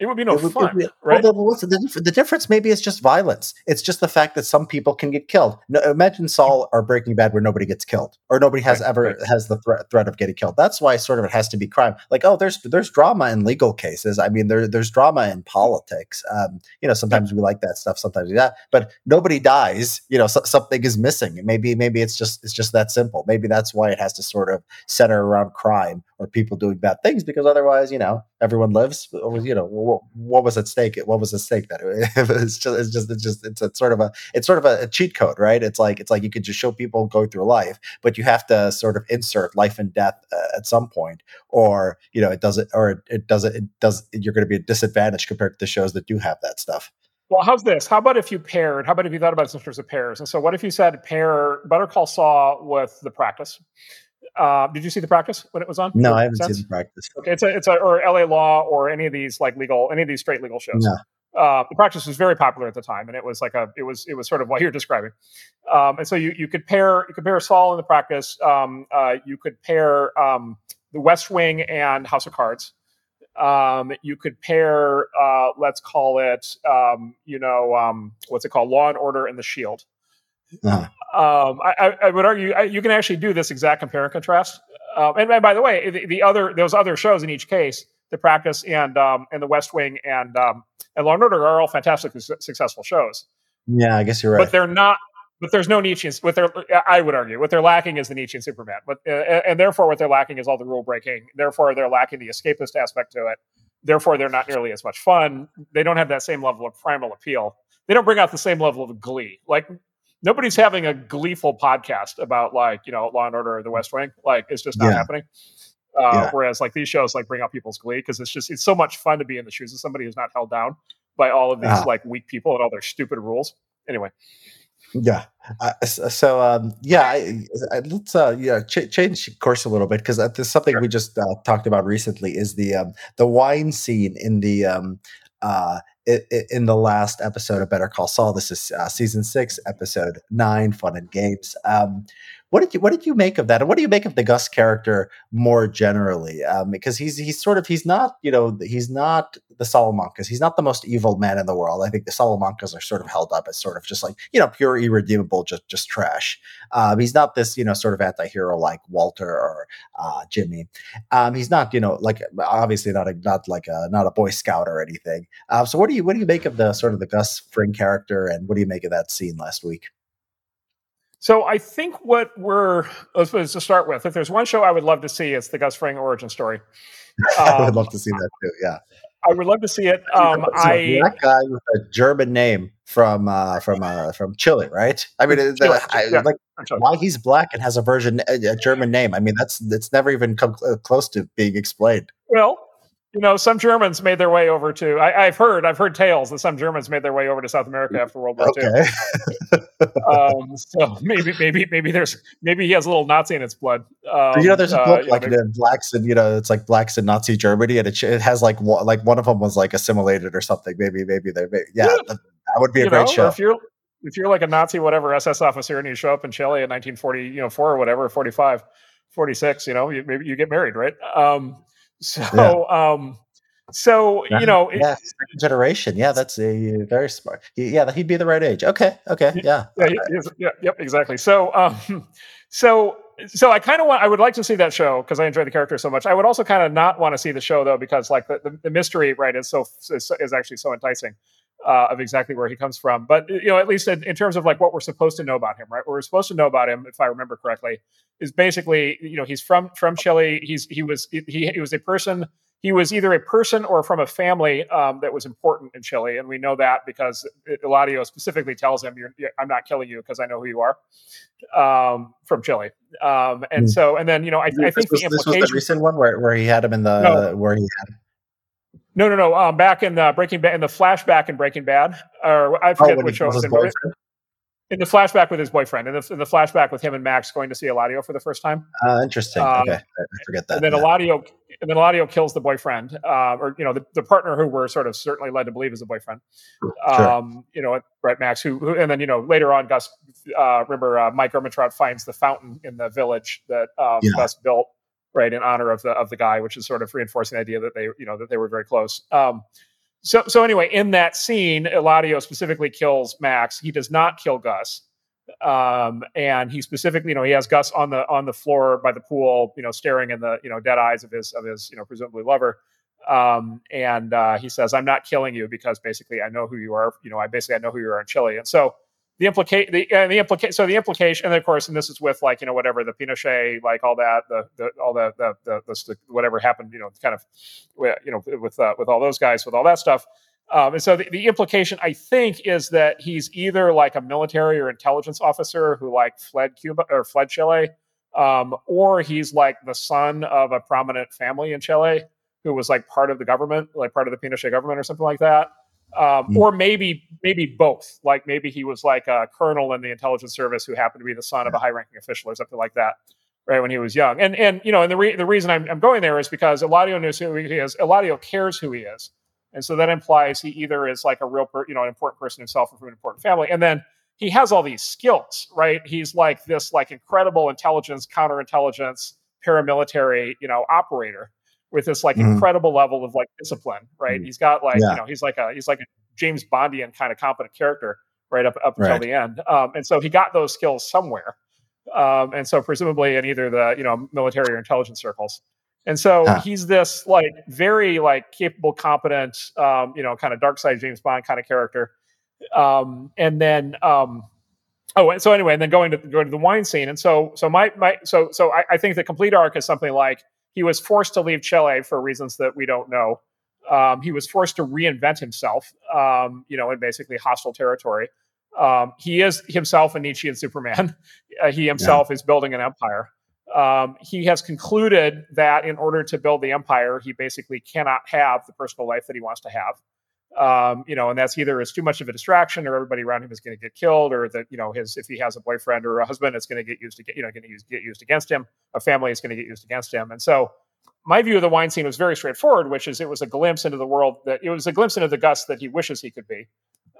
It would be no would, fun, be, right? Well, the, the, the, difference maybe is just violence. It's just the fact that some people can get killed. No, imagine Saul or Breaking Bad where nobody gets killed or nobody has right, ever right. has the threat threat of getting killed. That's why sort of it has to be crime. Like oh, there's there's drama in legal cases. I mean, there there's drama in politics. Um, you know, sometimes we like that stuff, sometimes we not. But nobody dies. You know, so, something is missing. Maybe maybe it's just it's just that simple. Maybe that's why it has to sort of center around crime or people doing bad things because otherwise, you know, everyone lives. You know, what, was at stake? What was at stake? That it's just, it's just, it's just, it's a sort of a, it's sort of a, a, cheat code, right? It's like, it's like you could just show people go through life, but you have to sort of insert life and death uh, at some point, or you know, it doesn't, or it, it doesn't, it does. You're going to be a disadvantage compared to the shows that do have that stuff. Well, how's this? How about if you paired? How about if you thought about it in terms of pairs? And so, what if you said pair Better Call Saul with The Practice? Uh, did you see the practice when it was on? No, I haven't sense? seen the practice. Okay, it's a it's a or LA Law or any of these like legal any of these straight legal shows. No. Uh, the practice was very popular at the time, and it was like a it was it was sort of what you're describing. Um, and so you you could pair you could pair Saul in the practice. Um, uh, you could pair um, the West Wing and House of Cards. Um, you could pair uh, let's call it um, you know um, what's it called Law and Order and the Shield. Uh-huh. Um, I, I, would argue I, you can actually do this exact compare and contrast. Um, and, and, by the way, the, the, other those other shows in each case, The Practice and um, and The West Wing and um, and Law and Order are all fantastically su- successful shows. Yeah, I guess you're right. But they're not. But there's no Nietzsche. What they're, I would argue, what they're lacking is the Nietzschean Superman. But uh, and therefore, what they're lacking is all the rule breaking. Therefore, they're lacking the escapist aspect to it. Therefore, they're not nearly as much fun. They don't have that same level of primal appeal. They don't bring out the same level of glee. Like nobody's having a gleeful podcast about like you know Law and Order or The West Wing. Like it's just not yeah. happening. Uh, yeah. Whereas like these shows like bring out people's glee because it's just it's so much fun to be in the shoes of somebody who's not held down by all of these uh like weak people and all their stupid rules. Anyway. Yeah. Uh, so um, yeah, I, I, let's uh, yeah ch- change course a little bit because uh, there's something sure. we just uh, talked about recently is the um, the wine scene in the um, uh, in the last episode of Better Call Saul. This is uh, season six, episode nine, Fun and Games. Um, what did you What did you make of that? And what do you make of the Gus character more generally? Um, because he's he's sort of he's not you know he's not the Salamancas. He's not the most evil man in the world. I think the Salamancas are sort of held up as sort of just like you know pure irredeemable, just just trash. Um, he's not this you know sort of anti-hero like Walter or uh, Jimmy. Um, he's not you know like obviously not a not like a not a Boy Scout or anything. Um, so what do you what do you make of the sort of the Gus Fring character, and what do you make of that scene last week? So I think what we're let's, to start with, if there's one show I would love to see, it's the Gus Fring origin story. Um, I would love to see that too. Yeah, I would love to see it. Um, I that guy with a German name from uh, from uh, from Chile, right? I mean, Chile, the, I, yeah, like why he's black and has a version a German name. I mean, that's that's never even come close to being explained. Well, you know, some Germans made their way over to. I, have heard, I've heard tales that some Germans made their way over to South America after World War okay. II. um, so maybe, maybe, maybe there's, maybe he has a little Nazi in its blood. Um, you know, there's a book uh, like you know, blacks and you know, it's like blacks in Nazi Germany, and it, it has like like one of them was like assimilated or something. Maybe, maybe they, yeah, yeah. That, that, would be a great know, show. If you're if you're like a Nazi, whatever SS officer, and you show up in Chile in 1940, you know, four or whatever, 45, 46, you know, you, maybe you get married, right? Um, so, yeah. um, so you know, yeah, it, second generation. Yeah, that's a very smart. Yeah, he'd be the right age. Okay, okay, yeah, yeah, yeah yep, exactly. So, um, so, so I kind of want. I would like to see that show because I enjoy the character so much. I would also kind of not want to see the show though because like the, the, the mystery, right, is so is, is actually so enticing. Uh, of exactly where he comes from. But you know, at least in, in, terms of like what we're supposed to know about him, right? What we're supposed to know about him, if I remember correctly, is basically you know he's from from Chile. He's he was he, he was a person he was either a person or from a family um, that was important in Chile, and we know that because Eladio specifically tells him, "I'm not killing you because I know who you are." Um, from Chile, um, and mm. so, and then you know, I, I think was, the implication. This was the recent one where, where he had him in the no, where he had. No, no, no. Um, back in the Breaking Bad, in the flashback in Breaking Bad, or I forget oh, which show was in in the flashback with his boyfriend, in the, in the flashback with him and Max going to see Eladio for the first time. Uh, interesting. Um, okay, I forget that. And then yeah. Eladio, and then Eladio kills the boyfriend, uh, or you know, the, the partner who we're sort of certainly led to believe is the boyfriend. Sure. Um, you know, right, Max, who, who, and then you know later on, Gus, uh, remember uh, Mike Ehrmantraut finds the fountain in the village that um, yeah. Gus built, right, in honor of the of the guy, which is sort of reinforcing the idea that they, you know, that they were very close. Um, so, so anyway, in that scene, Eladio specifically kills Max. He does not kill Gus um, and he specifically, you know, he has Gus on the on the floor by the pool, you know, staring in the you know dead eyes of his of his you know presumably lover. Um, and uh, he says, "I'm not killing you because basically I know who you are. You know, I basically I know who you are in Chile." And so the implicate the uh, the implicate so the implication, and of course, and this is with like you know whatever the Pinochet, like all that, the, the all the the, the the whatever happened, you know, kind of you know with uh, with all those guys, with all that stuff. Um, and so the, the, implication, I think, is that he's either like a military or intelligence officer who like fled Cuba or fled Chile, um, or he's like the son of a prominent family in Chile who was like part of the government, like part of the Pinochet government or something like that. Um, mm. Or maybe maybe both. Like maybe he was like a colonel in the intelligence service who happened to be the son of a high-ranking official or something like that right when he was young. And and you know, and the re- the reason I'm, I'm going there is because Eladio knows who he is. Eladio cares who he is. And so that implies he either is like a real, per, you know, an important person himself or from an important family. And then he has all these skills, right? He's like this like incredible intelligence, counterintelligence, paramilitary, you know, operator with this like mm-hmm. incredible level of like discipline, right? Mm-hmm. He's got like, yeah. you know, he's like a he's like a James Bondian kind of competent character right up up until right. the end. Um, and so he got those skills somewhere. Um, and so presumably in either the you know military or intelligence circles. And so huh. he's this like very like capable, competent, um, you know, kind of dark side James Bond kind of character. Um, and then um, oh, and so anyway, and then going to going to the wine scene. And so so my my so so I, I think the complete arc is something like he was forced to leave Chile for reasons that we don't know. Um, he was forced to reinvent himself, um, you know, in basically hostile territory. Um, he is himself a Nietzschean Superman. Uh, he himself yeah. is building an empire. Um, he has concluded that in order to build the empire, he basically cannot have the personal life that he wants to have. Um, you know, and that's either is too much of a distraction, or everybody around him is going to get killed, or that you know his if he has a boyfriend or a husband, it's going to get used to get you know going to get used against him. A family is going to get used against him, and so my view of the wine scene was very straightforward, which is it was a glimpse into the world that it was a glimpse into the Gus that he wishes he could be,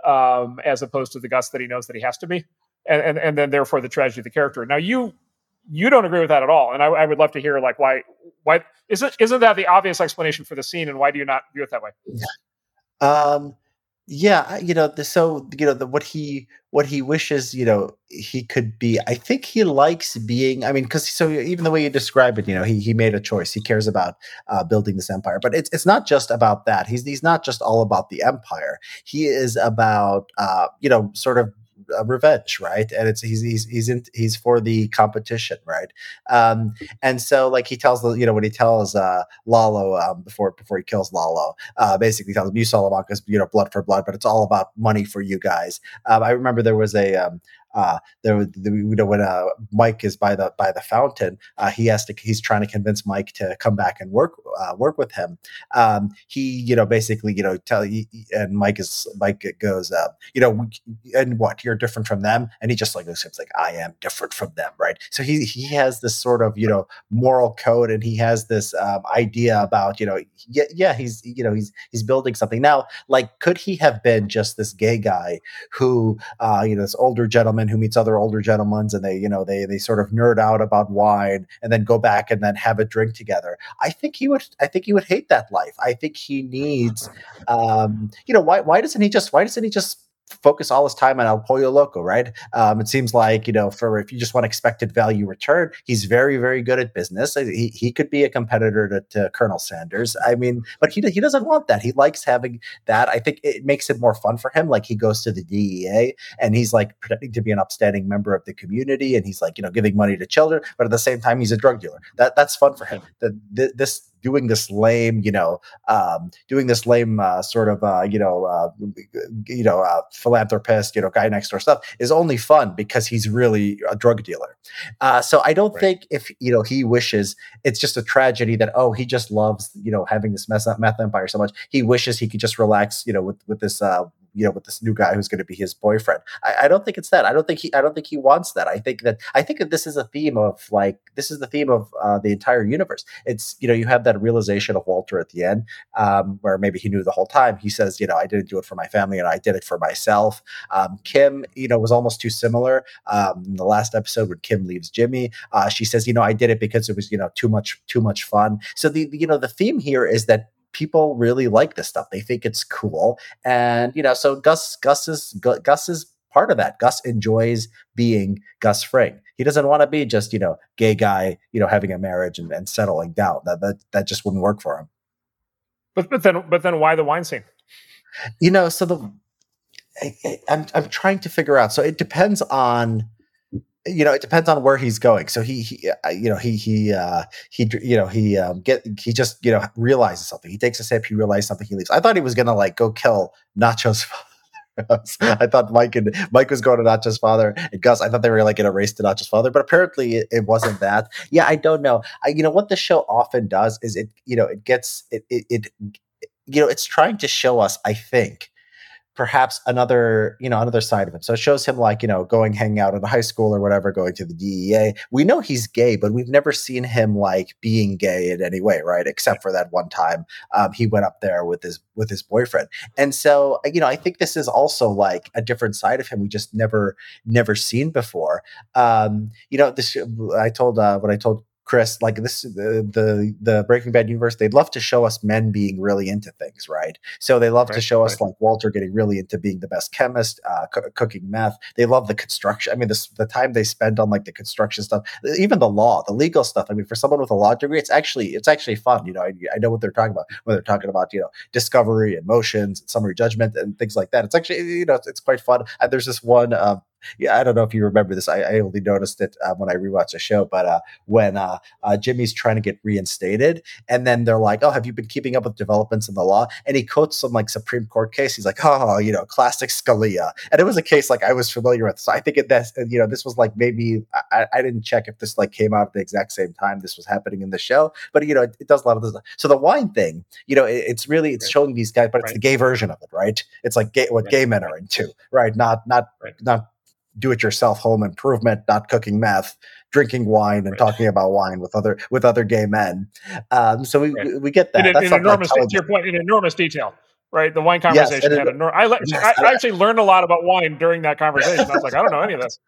um, as opposed to the Gus that he knows that he has to be, and and, and then therefore the tragedy of the character. Now you you don't agree with that at all, and I, I, would love to hear like why why isn't isn't that the obvious explanation for the scene, and why do you not view it that way? Um, yeah, you know, the, so you know the, what he what he wishes, you know, he could be. I think he likes being. I mean, because so even the way you describe it, you know, he he made a choice. He cares about uh, building this empire, but it's it's not just about that. He's he's not just all about the empire. He is about uh, you know, sort of uh, revenge, right? And it's he's he's he's in, he's for the competition, right? Um, and so like he tells the you know when he tells uh, Lalo um, before before he kills Lalo, uh, basically tells him you Salamanca's you know blood for blood, but it's all about money for you guys. Um, I remember there was a um, uh, the, the you know when uh, Mike is by the by the fountain, uh, he has to he's trying to convince Mike to come back and work uh, work with him. Um, he you know basically you know tell and Mike is Mike goes uh, you know and what you're different from them, and he just like looks like I am different from them, right? So he he has this sort of you know moral code, and he has this um, idea about you know yeah yeah he's you know he's he's building something now. Like could he have been just this gay guy who uh, you know this older gentleman who meets other older gentlemen and they you know they they sort of nerd out about wine and then go back and then have a drink together? I think he would I think he would hate that life. I think he needs um, you know why why doesn't he just why doesn't he just focus all his time on El Pollo Loco, right? Um, it seems like, you know, for if you just want expected value return, he's very, very good at business. He, he could be a competitor to, to Colonel Sanders. I mean, but he, he doesn't want that. He likes having that. I think it makes it more fun for him. Like he goes to the DEA and he's like pretending to be an upstanding member of the community and he's like, you know, giving money to children, but at the same time, he's a drug dealer. That That's fun for him. The, the, this doing this lame, you know, um, doing this lame uh, sort of, uh, you know, uh, you know, uh, philanthropist, you know, guy next door stuff is only fun because he's really a drug dealer. Uh, so I don't right. think if you know he wishes, it's just a tragedy that oh he just loves you know having this mess up meth empire so much. He wishes he could just relax, you know, with with this uh, you know with this new guy who's going to be his boyfriend. I, I, don't think it's that. I don't think he. I don't think he wants that. I think that. I think that this is a theme of like this is the theme of uh, the entire universe. It's you know you have that realization of Walter at the end, um, where maybe he knew the whole time. He says, you know, I didn't do it for my family, and I did it for myself. Um, Kim, you know, was almost too similar. Um, in the last episode when Kim leaves Jimmy, uh, she says, you know, I did it because it was you know too much too much fun. So the you know the theme here is that people really like this stuff. They think it's cool, and you know, so Gus Gus is Gus is part of that. Gus enjoys being Gus Fring. He doesn't want to be just you know gay guy, you know, having a marriage and, and settling down. That that that just wouldn't work for him. But but then but then why the wine scene? You know, so the I, I'm I'm trying to figure out. So it depends on you know, it depends on where he's going. So he, he uh, you know, he he uh, he you know he um, get he just you know realizes something. He takes a sip. He realizes something. He leaves. I thought he was gonna like go kill Nacho's father. I thought Mike and Mike was going to Nacho's father and Gus. I thought they were like in a race to Nacho's father, but apparently it, it wasn't that. Yeah, I don't know. I, you know what the show often does is it you know it gets it, it, it you know it's trying to show us. I think perhaps another you know another side of him. So it shows him like you know going hanging out at a high school or whatever going to the dea we know he's gay but we've never seen him like being gay in any way right? Except for that one time um, he went up there with his with his boyfriend. And so you know i think this is also like a different side of him we just never never seen before. Um, you know this i told uh, what i told Chris, like this, the, the, the Breaking Bad universe, they'd love to show us men being really into things, right? So they love right, to show right. us like Walter getting really into being the best chemist, uh, co- cooking meth. They love the construction. I mean, this, the time they spend on like the construction stuff, even the law, the legal stuff. I mean, for someone with a law degree, it's actually it's actually fun. You know, I, I know what they're talking about when they're talking about you know discovery and motions, and summary judgment, and things like that. It's actually you know it's, it's quite fun. And there's this one. Um, yeah, I don't know if you remember this. I, I only noticed it uh, when I rewatched the show, but uh, when uh, uh, Jimmy's trying to get reinstated, and then they're like, "Oh, have you been keeping up with developments in the law?" And he quotes some like Supreme Court case. He's like, "Oh, you know, classic Scalia," and it was a case like I was familiar with. So I think it this, you know, this was like maybe I, I, didn't check if this like came out at the exact same time this was happening in the show, but you know, it, it does a lot of this. So the wine thing, you know, it, it's really it's showing these guys, but it's right. the gay version of it, right? It's like gay, what yeah. gay men are into, right? Not not right. not do it yourself home improvement, not cooking meth, drinking wine and right. talking about wine with other with other gay men. Um, so we, right. we, get that. In, in enormous, to your point, in enormous detail. Right, the wine conversation yes, had a. I, yes, I, I actually learned a lot about wine during that conversation. I was like, I don't know any of this.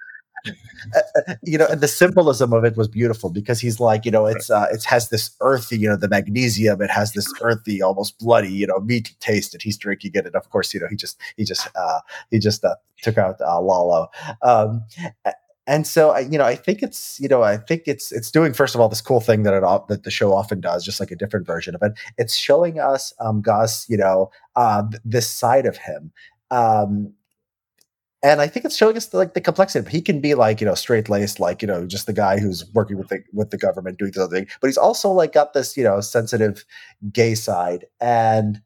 Uh, you know, and the symbolism of it was beautiful because he's like, you know, it's uh, it has this earthy, you know, the magnesium. It has this earthy, almost bloody, you know, meaty taste, and he's drinking it. And of course, you know, he just he just uh, he just uh, took out uh, Lalo. Um, and so I, you know, I think it's, you know, I think it's it's doing first of all this cool thing that it that the show often does, just like a different version of it. It's showing us um, Gus, you know, uh, this side of him. Um, and I think it's showing us the, like the complexity. He can be like you know straight laced, like you know just the guy who's working with the with the government doing something, but he's also like got this you know sensitive gay side, and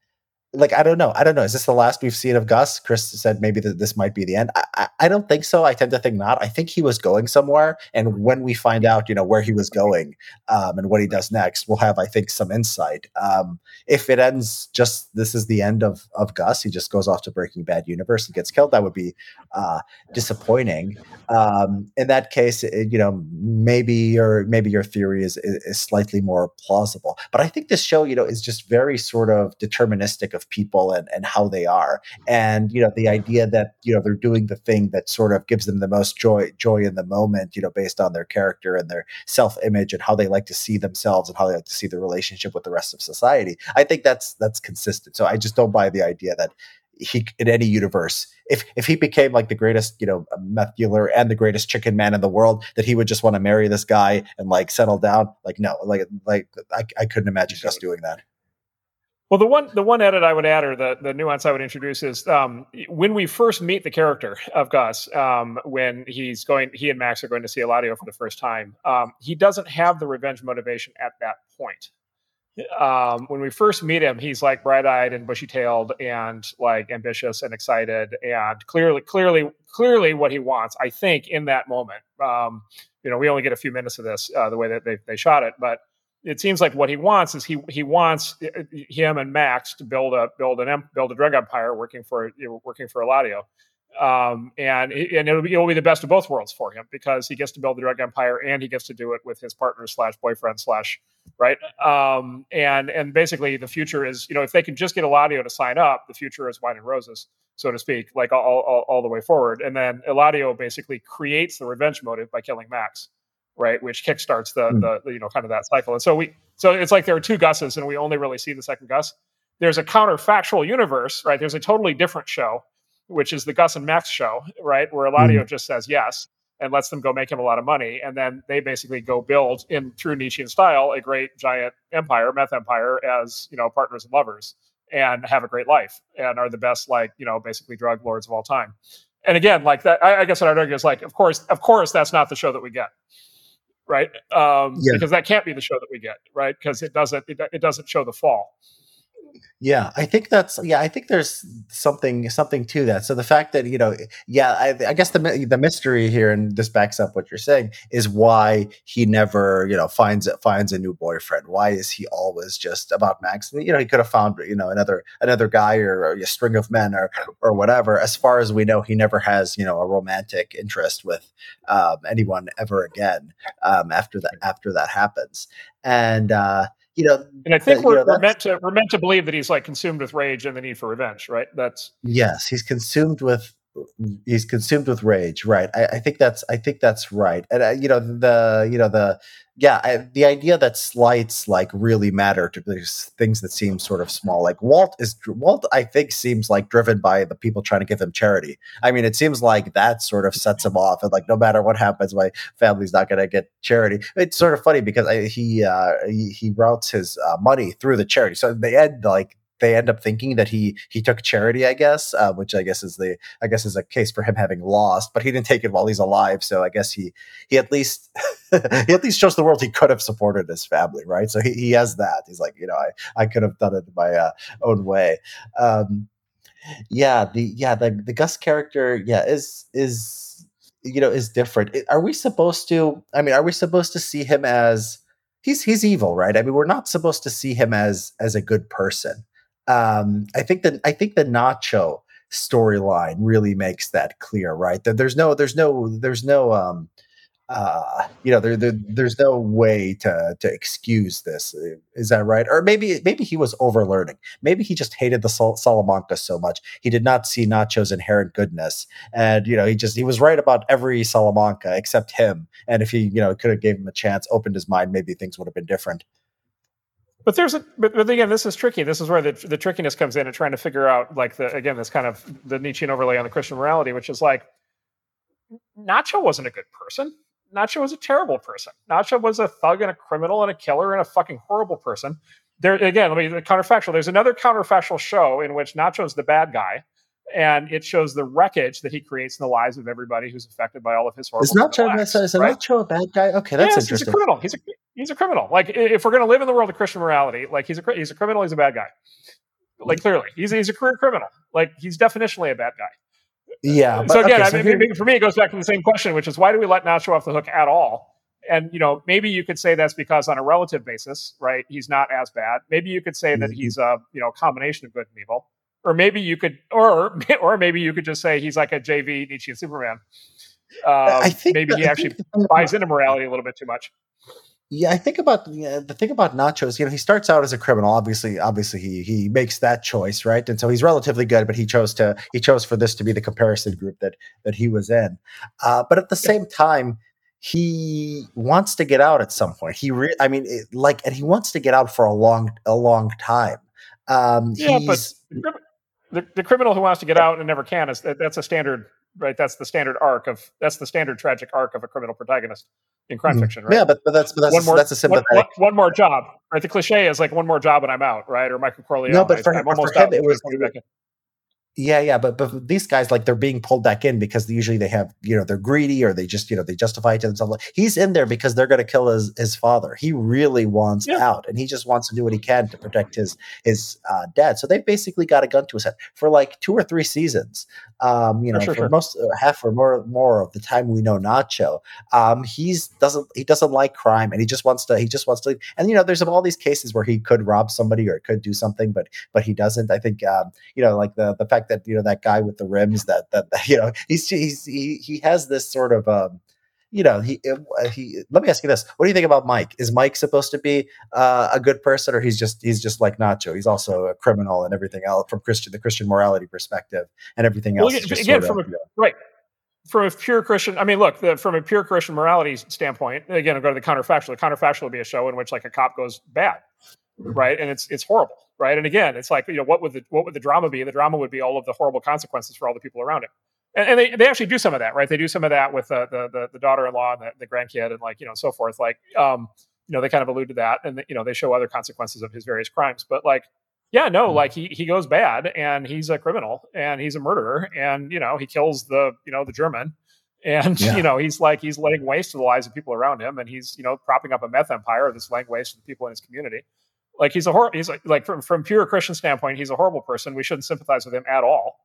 like I don't know. I don't know. Is this the last we've seen of Gus? Chris said maybe that this might be the end. I, I, I, don't think so. I tend to think not. I think he was going somewhere, and when we find out, you know, where he was going um, and what he does next, we'll have, I think, some insight. Um, if it ends just this is the end of of Gus, he just goes off to Breaking Bad universe and gets killed. That would be uh, disappointing. Um, in that case, it, you know, maybe your maybe your theory is, is is slightly more plausible. But I think this show, you know, is just very sort of deterministic of people and, and how they are. And, you know, the idea that, you know, they're doing the thing that sort of gives them the most joy, joy in the moment, you know, based on their character and their self image and how they like to see themselves and how they like to see the relationship with the rest of society. I think that's, that's consistent. So I just don't buy the idea that he in any universe if if he became like the greatest you know meth dealer and the greatest chicken man in the world that he would just want to marry this guy and like settle down like no like like i, I couldn't imagine just doing that well, the one the one edit I would add, or the, the nuance I would introduce, is um, when we first meet the character of Gus, um, when he's going, he and Max are going to see Eladio for the first time. Um, he doesn't have the revenge motivation at that point. Um, when we first meet him, he's like bright eyed and bushy tailed and like ambitious and excited and clearly, clearly, clearly what he wants. I think in that moment, um, you know, we only get a few minutes of this uh, the way that they, they shot it, but it seems like what he wants is he he wants uh, him and Max to build a build an build a drug empire working for working for Eladio. Um, and and it'll be, it'll be the best of both worlds for him because he gets to build the drug empire and he gets to do it with his partner slash boyfriend slash right? Um, and and basically the future is you know if they can just get Eladio to sign up the future is wine and roses so to speak like all, all, all the way forward. And then Eladio basically creates the revenge motive by killing Max right? Which kickstarts the, mm. the you know kind of that cycle. And so we so it's like there are two Gusses, and we only really see the second Gus. There's a counterfactual universe, right? There's a totally different show, which is the Gus and Max show, right? Where Eladio mm. just says yes and lets them go make him a lot of money, and then they basically go build in true Nietzschean style a great giant empire, meth empire, as you know partners and lovers, and have a great life, and are the best like you know basically drug lords of all time. And again, like that, I, I guess what I'd argue is like, of course, of course, that's not the show that we get right? Um, yeah. Because that can't be the show that we get, right? Because it doesn't it, it doesn't show the fall. Yeah, I think that's yeah. I think there's something something to that. So the fact that you know, yeah, I, I, guess the the mystery here, and this backs up what you're saying, is why he never you know finds finds a new boyfriend. Why is he always just about Max? You know, he could have found you know another another guy or, or, a string of men or or whatever. As far as we know, he never has you know a romantic interest with um, anyone ever again um, after that after that happens. And uh, you know, and I think we're, you know, we're meant to we're meant to believe that he's like consumed with rage and the need for revenge, right? That's yes, he's consumed with he's consumed with rage, right? I, I think that's I think that's right, and uh, you know the you know the yeah, I, the idea that slights like really matter to these things that seem sort of small. Like Walt is Walt, I think, seems like driven by the people trying to give him charity. I mean, it seems like that sort of sets him off, and like no matter what happens, my family's not going to get charity. It's sort of funny because I, he, uh, he he routes his uh, money through the charity. So in the end, like they end up thinking that he he took charity, I guess, uh, which I guess is the I guess is a case for him having lost, but he didn't take it while he's alive. So I guess he he at least he at least shows the world he could have supported his family, right? So he, he has that. He's like, you know, I I could have done it my uh, own way. Um, yeah, the yeah the the Gus character, yeah, is is you know is different. Are we supposed to? I mean, are we supposed to see him as he's he's evil, right? I mean, we're not supposed to see him as as a good person um, I think that I think the Nacho storyline really makes that clear, right? That there's no there's no there's no um uh you know there, there there's no way to to excuse this is that right? Or maybe maybe he was overlearning. Maybe he just hated the Sal- salamanca so much. He did not see nacho's inherent goodness. And you know he just he was right about every salamanca except him. And if he you know could have gave him a chance opened his mind maybe things would have been different but there's a but, but again, this is tricky. This is where the the trickiness comes in and trying to figure out like the again this kind of the Nietzschean overlay on the Christian morality, which is like Nacho wasn't a good person. Nacho was a terrible person. Nacho was a thug and a criminal and a killer and a fucking horrible person. There again, let me the counterfactual. There's another counterfactual show in which Nacho's the bad guy, and it shows the wreckage that he creates in the lives of everybody who's affected by all of his horrible. Is Nacho, acts, right? Nacho a bad guy? Okay, that's yes, interesting. He's a criminal. He's a he's a criminal. Like if we're going to live in the world of Christian morality, like he's a he's a criminal, he's a bad guy. Like clearly, he's he's a career criminal. Like he's definitionally a bad guy. Yeah. But, so again, okay, so I mean, here, for me, it goes back to the same question, which is why do we let Nacho off the hook at all? And you know, maybe you could say that's because on a relative basis, right, he's not as bad. Maybe you could say mm-hmm. that he's a you know combination of good and evil, or maybe you could, or or maybe you could just say he's like a JV Nietzschean Superman. Uh, I think maybe he actually buys into morality a little bit too much. Yeah, I think about yeah, the thing about Nachos. You know, he starts out as a criminal. Obviously, obviously, he he makes that choice, right? And so he's relatively good, but he chose to he chose for this to be the comparison group that that he was in. Uh, but at the same time, he wants to get out at some point. He, re- I mean, it, like, and he wants to get out for a long a long time. Um, yeah, but the, the criminal who wants to get out and never can is that's a standard right? That's the standard arc of that's the standard tragic arc of a criminal protagonist in crime mm fiction, right? Yeah, but, but that's but that's one more, that's a sympathetic one, one, one, more job, right? The cliche is like one more job and I'm out, right? Or Michael Corleone. No, but for, I'm for him, it was. Yeah, yeah, but but these guys like they're being pulled back in because usually they have you know they're greedy or they just you know they justify it to themselves. He's in there because they're going to kill his his father. He really wants yeah. out, and he just wants to do what he can to protect his his uh, dad. So they've basically got a gun to his head for like two or three seasons. Um, you know, sure, for sure. most uh, half or more more of the time we know Nacho, um, he's doesn't he doesn't like crime, and he just wants to he just wants to. And you know, there's all these cases where he could rob somebody or could do something, but but he doesn't. I think um, you know, like the the fact fact that you know that guy with the rims that that, that you know he's he's he, he has this sort of um, you know he uh, he let me ask you this. What do you think about mike? Is mike supposed to be uh, a good person or he's just he's just like nacho? He's also a criminal and everything else from christian the christian morality perspective and everything else well, again, again from of, a, you know, right. From a pure Christian, I mean, look, the, from a pure Christian morality standpoint, again, I'll go to the counterfactual. The counterfactual would be a show in which like a cop goes bad, right? And it's it's horrible right? And again, it's like you know what would the what would the drama be? The drama would be all of the horrible consequences for all the people around him. And, and they, they actually do some of that, right? They do some of that with uh, the the, the daughter-in-law and the, the grandkid and like you know so forth. Like um, you know they kind of allude to that, and you know they show other consequences of his various crimes. But like yeah, no, mm-hmm. like he he goes bad and he's a criminal and he's a murderer and you know he kills the you know the German and yeah. you know he's like he's laying waste to the lives of people around him and he's you know propping up a meth empire that's laying waste to the people in his community like he's a hor- he's like, like from from pure Christian standpoint, he's a horrible person. We shouldn't sympathize with him at all,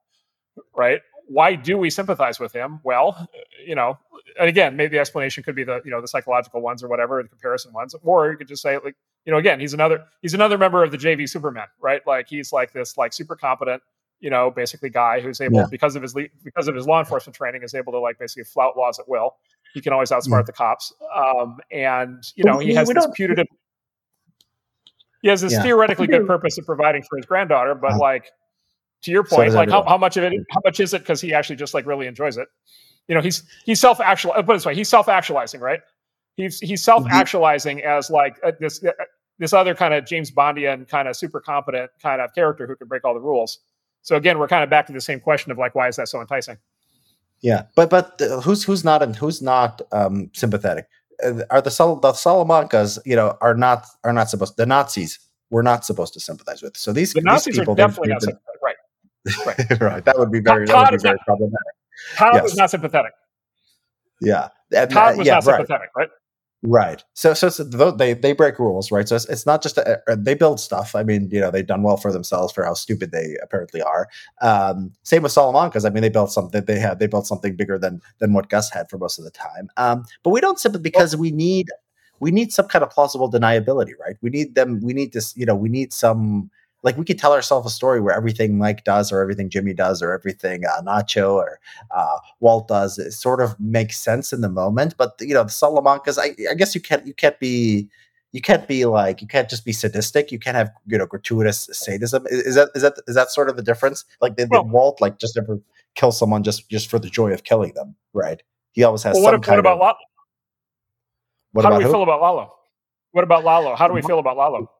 right? Why do we sympathize with him? Well, you know, and again, maybe the explanation could be the you know the psychological ones or whatever, the comparison ones, or you could just say like you know again he's another he's another member of the JV Superman, right? Like he's like this like super competent you know basically guy who's able yeah. because of his le- because of his law enforcement training is able to like basically flout laws at will. He can always outsmart yeah. the cops, um, and you know he has this putative he has this yeah. theoretically good purpose of providing for his granddaughter, but uh-huh. like to your point, so like how, how much of it, how much is it? Because he actually just like really enjoys it. You know, he's he's self actual. Put it this way, he's self actualizing, right? He's he's self actualizing as like uh, this uh, this other kind of James Bondian kind of super competent kind of character who can break all the rules. So again, we're kind of back to the same question of like, why is that so enticing? Yeah, but but uh, who's who's not and who's not um, sympathetic? Uh, are the the Salamancas, you know, are not are not supposed the Nazis we're not supposed to sympathize with. So these the Nazis these people, are definitely not sympathetic, right? Right. right. That would be very Todd that would be very not, problematic. Todd yes. was not sympathetic. Yeah. And, Todd was yeah, not sympathetic, right? right? Right. So, so, so they they break rules, right? So it's, it's not just a, they build stuff. I mean, you know, they've done well for themselves for how stupid they apparently are. Um, same with Salamancas. I mean, they built something. They had they built something bigger than than what Gus had for most of the time. Um, but we don't simply because we need we need some kind of plausible deniability, right? We need them. We need this. You know, we need some like we could tell ourselves a story where everything Mike does or everything Jimmy does or everything uh, Nacho or uh, Walt does it sort of makes sense in the moment. But you know, the Salamancas, I, I guess you can't you can't be you can't be like you can't just be sadistic. You can't have you know gratuitous sadism. Is, is that is that is that sort of the difference? Like did, well, Walt like just ever kill someone just just for the joy of killing them? Right. He always has. Well, what, what about of, what How do we who? feel about Lalo? What about Lalo? How do we feel about Lalo?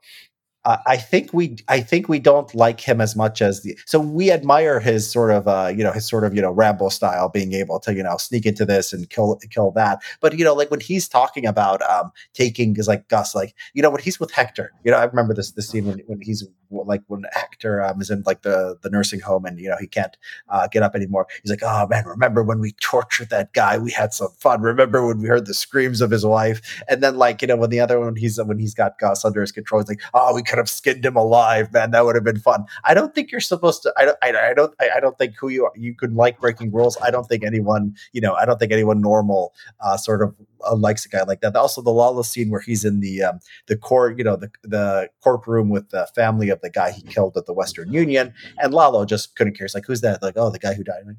I think we I think we don't like him as much as the so we admire his sort of uh you know his sort of you know Rambo style being able to you know sneak into this and kill kill that. But you know like when he's talking about um taking is like Gus like you know when he's with Hector you know I remember this this scene when, when he's like when Hector um, is in like the the nursing home and you know he can't uh, get up anymore he's like oh man remember when we tortured that guy? We had some fun. Remember when we heard the screams of his wife? And then like you know when the other one he's when he's got Gus under his control he's like oh we could have skinned him alive, man. That would have been fun. I don't think you're supposed to. I don't. I, I don't. I, don't think who you are. You could like breaking rules. I don't think anyone. You know. I don't think anyone normal uh, sort of uh, likes a guy like that. Also, the Lalo scene where he's in the um, the court. You know, the the courtroom with the family of the guy he killed at the Western Union, and Lalo just couldn't care. He's like, "Who's that?" Like, "Oh, the guy who died." Like,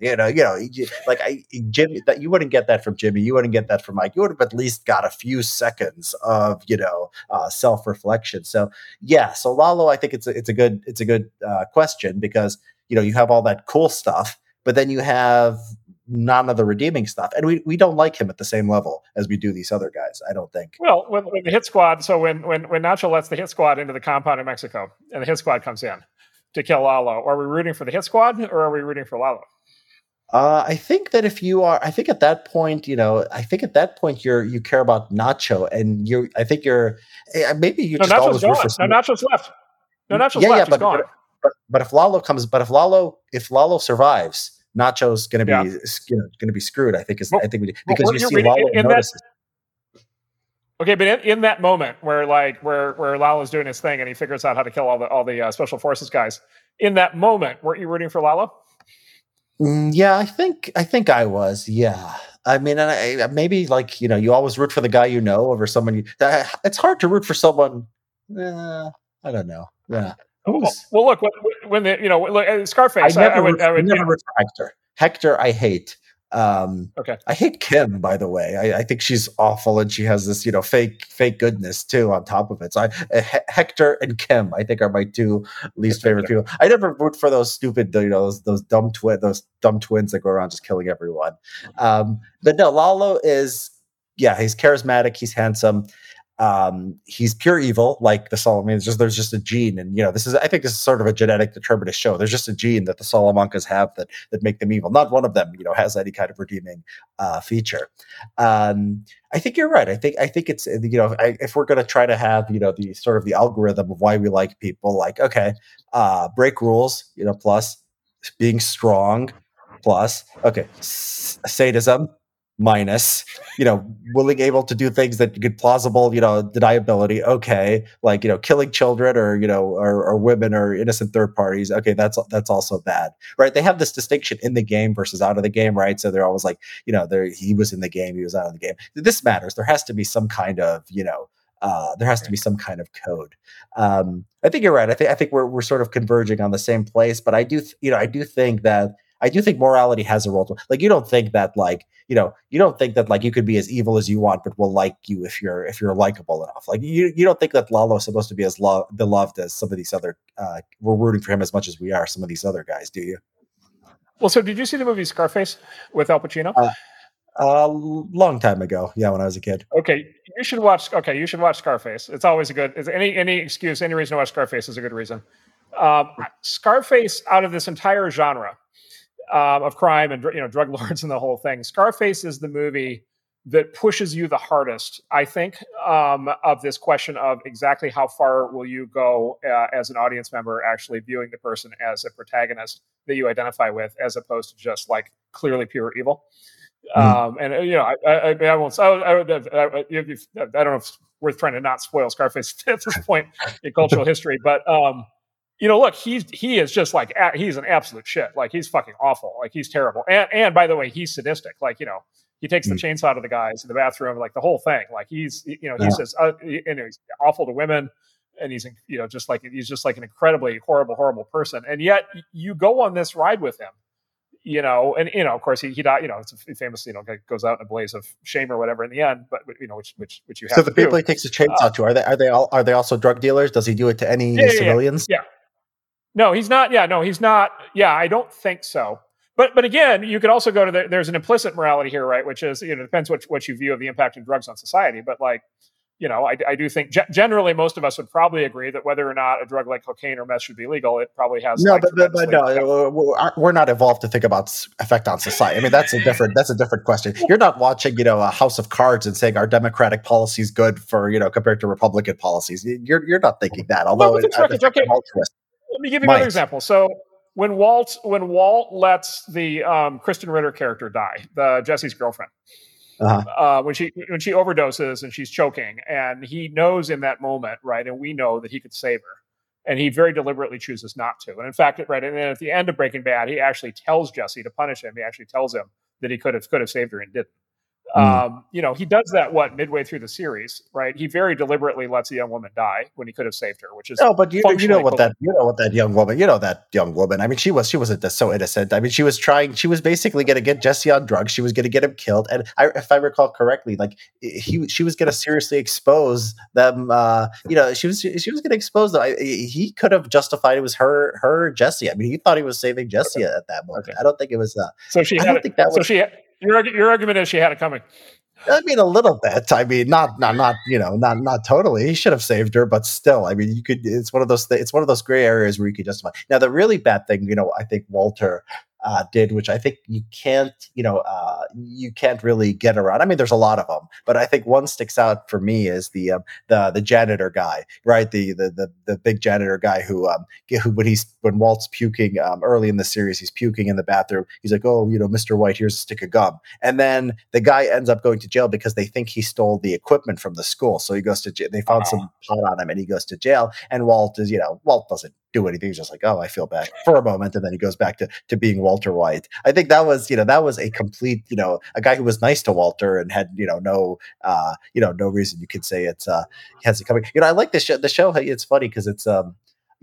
you know, you know, like I, Jimmy, that you wouldn't get that from Jimmy, you wouldn't get that from Mike. You would have at least got a few seconds of, you know, uh, self reflection. So yeah, so Lalo, I think it's a, it's a good it's a good uh, question because you know you have all that cool stuff, but then you have none of the redeeming stuff, and we we don't like him at the same level as we do these other guys. I don't think. Well, when, when the hit squad, so when when when Nacho lets the hit squad into the compound in Mexico, and the hit squad comes in to kill Lalo, are we rooting for the hit squad or are we rooting for Lalo? Uh, I think that if you are, I think at that point, you know, I think at that point you're you care about Nacho, and you, I think you're eh, maybe you just. no, just Nacho's always gone. No, Nacho's left. No, Nacho's yeah, left. Yeah, He's but, gone. But, but, but if Lalo comes, but if Lalo if Lalo survives, Nacho's going to be Yeah. you know, going to be screwed. I think is Well, I think we, because what you see Lalo in- in that- notices. Okay, but in, in that moment where like where where Lalo's doing his thing and he figures out how to kill all the all the uh, special forces guys, in that moment, weren't you rooting for Lalo? Mm, yeah, I think I think I was. Yeah, I mean, and I, maybe like you know, you always root for the guy you know over someone. You, it's hard to root for someone. Uh, I don't know. Yeah. Well, well, look when, when the you know look, uh, I Scarface. I, never, I would root, I I would never for Hector. Hector, I hate. Um, Okay. I hate Kim, by the way. I, I think she's awful, and she has this, you know, fake, fake goodness too on top of it. So, I, uh, Hector and Kim, I think, are my two least favorite people. I never root for those stupid, you know, those, those dumb twin, those dumb twins that go around just killing everyone. Um, but no, Lalo is, yeah, he's charismatic, he's handsome. Um, he's pure evil, like the Solomon. It's just there's just a gene, and you know, this is I think this is sort of a genetic determinist show. There's just a gene that the Salamancas have that that make them evil. Not one of them, you know, has any kind of redeeming uh, feature. Um, I think you're right. I think I think it's you know, I, if we're going to try to have you know the sort of the algorithm of why we like people, like okay, uh, break rules, you know, plus being strong, plus okay, s- sadism minus you know willing able to do things that get plausible you know deniability okay like you know killing children or you know or, or women or innocent third parties okay that's that's also bad right? They have this distinction in the game versus out of the game right? So they're always like you know there he was in the game he was out of the game. This matters. There has to be some kind of you know uh, there has to be some kind of code. Um, I think you're right. I think I think we're we're sort of converging on the same place, but I do th- you know I do think that I do think morality has a role to like you don't think that like you know you don't think that like you could be as evil as you want but will like you if you're if you're likable enough like you you don't think that Lalo is supposed to be as lo- beloved as some of these other uh we're rooting for him as much as we are some of these other guys do you Well, so did you see the movie Scarface with Al Pacino? Uh, a long time ago yeah when I was a kid Okay, you should watch. Okay, you should watch Scarface. It's always a good. Any any excuse, any reason to watch Scarface is a good reason. Um, Scarface, out of this entire genre um, of crime and you know drug lords and the whole thing, Scarface is the movie that pushes you the hardest. I think um, of this question of exactly how far will you go uh, as an audience member, actually viewing the person as a protagonist that you identify with, as opposed to just like clearly pure evil. Mhm. Um, and uh, you know, I, I, I won't. I, I, I, I don't know if it's worth trying to not spoil Scarface at this point in cultural history, but um, you know, look, he's he is just like he's an absolute shit. Like he's fucking awful. Like he's terrible. And and by the way, he's sadistic. Like you know, he takes the chainsaw to the guys in the bathroom, like the whole thing. Like he's you know he Yeah. says uh, and he's awful to women. And he's, you know, just like he's just like an incredibly horrible, horrible person. And yet, you go on this ride with him, you know, and you know, of course, he he died. You know, it's a famous, you know, goes out in a blaze of shame or whatever in the end. But you know, which which which you have so the to do. people he takes the chainsaw to are they are they all are they also drug dealers does he do it to any Yeah, yeah, yeah. No, he's not. Yeah, no, he's not. Yeah, I don't think so. But but again, you could also go to the, there's an implicit morality here, right? Which is you know it depends what what you view of the impact of drugs on society. But like you know, I, I do think ge- generally most of us would probably agree that whether or not a drug like cocaine or meth should be legal, it probably has no like, but, but, but no we're- not evolved to think about effect on society i mean that's a different that's a different question you're not watching you know a house of cards and saying our democratic policy is good for you know compared to republican policies you're you're not thinking that although it's it- okay, it's. I'm altruist. Let me give you Might. another example. So when Walt when Walt lets the um, Krysten Ritter character die, the Jesse's girlfriend, uh-huh. uh, when she when she overdoses and she's choking, and he knows in that moment, right, and we know that he could save her, and he very deliberately chooses not to. And in fact, right, and then at the end of Breaking Bad, he actually tells Jesse to punish him. He actually tells him that he could have could have saved her and didn't. Mm. Um, you know, he does that what midway through the series, right? He very deliberately lets a young woman die when he could have saved her, which is no, but you, you know what that you know what that young woman, you know that young woman. I mean, she was she wasn't so innocent. I mean, she was trying. She was basically going to get Jesse on drugs. She was going to get him killed, and I, if I recall correctly, like he she was going to seriously expose them. Uh, you know, she was she was going to expose them. I, he could have justified it was her her Jesse. I mean, he thought he was saving Jesse okay. at that moment. Okay. I don't think it was. Uh, so she. I don't think that so was. She, your your argument is she had it coming. I mean, a little bit. I mean, not not not you know, not not totally. He should have saved her, but still, I mean, you could. It's one of those. Th- it's one of those gray areas where you could justify. Now, the really bad thing, you know, I think Walter uh, did, which I think you can't, you know, uh, you can't really get around. I mean, there's a lot of them, but I think one sticks out for me is the um, the the janitor guy, right? The the the, the big janitor guy who um who when he's when Walt's puking um, early in the series, he's puking in the bathroom. He's like, oh, you know, Mister White, here's a stick of gum, and then the guy ends up going to jail because they think he stole the equipment from the school. So he goes to jail. They found some pot on him, and he goes to jail. And Walt is, you know, Walt doesn't do anything. He's just like, oh, I feel bad for a moment, and then he goes back to to being Walter White. I think that was, you know, that was a complete, you know, a guy who was nice to Walter and had, you know, no, uh, you know, no reason you could say it's uh he has it coming. You know, I like this show. The show, it's funny because it's um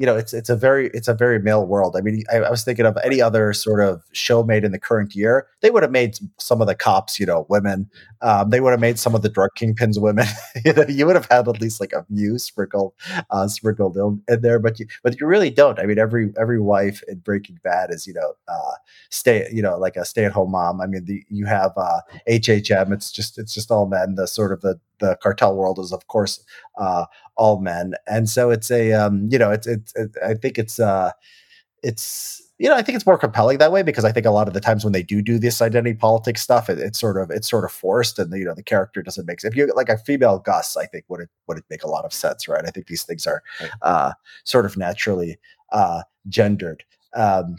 you know, it's it's a very it's a very male world. I mean, I, I, was thinking of any other sort of show made in the current year, they would have made some of the cops, you know, women. Um, they would have made some of the drug kingpins women. you know, you would have had at least like a few sprinkled uh, sprinkled in, in, there, but you but you really don't. I mean, every every wife in Breaking Bad is you know uh, stay you know like a stay at home mom. I mean, the, you have uh, HHM. It's just it's just all men. The sort of the the cartel world is of course uh, all men, and so it's a um, you know it's it's it, I think it's uh, it's you know I think it's more compelling that way because I think a lot of the times when they do do this identity politics stuff, it, it's sort of it's sort of forced, and the, you know the character doesn't make sense. If you like a female Gus, I think would it would it make a lot of sense, right? I think these things are uh, sort of naturally uh, gendered. Um,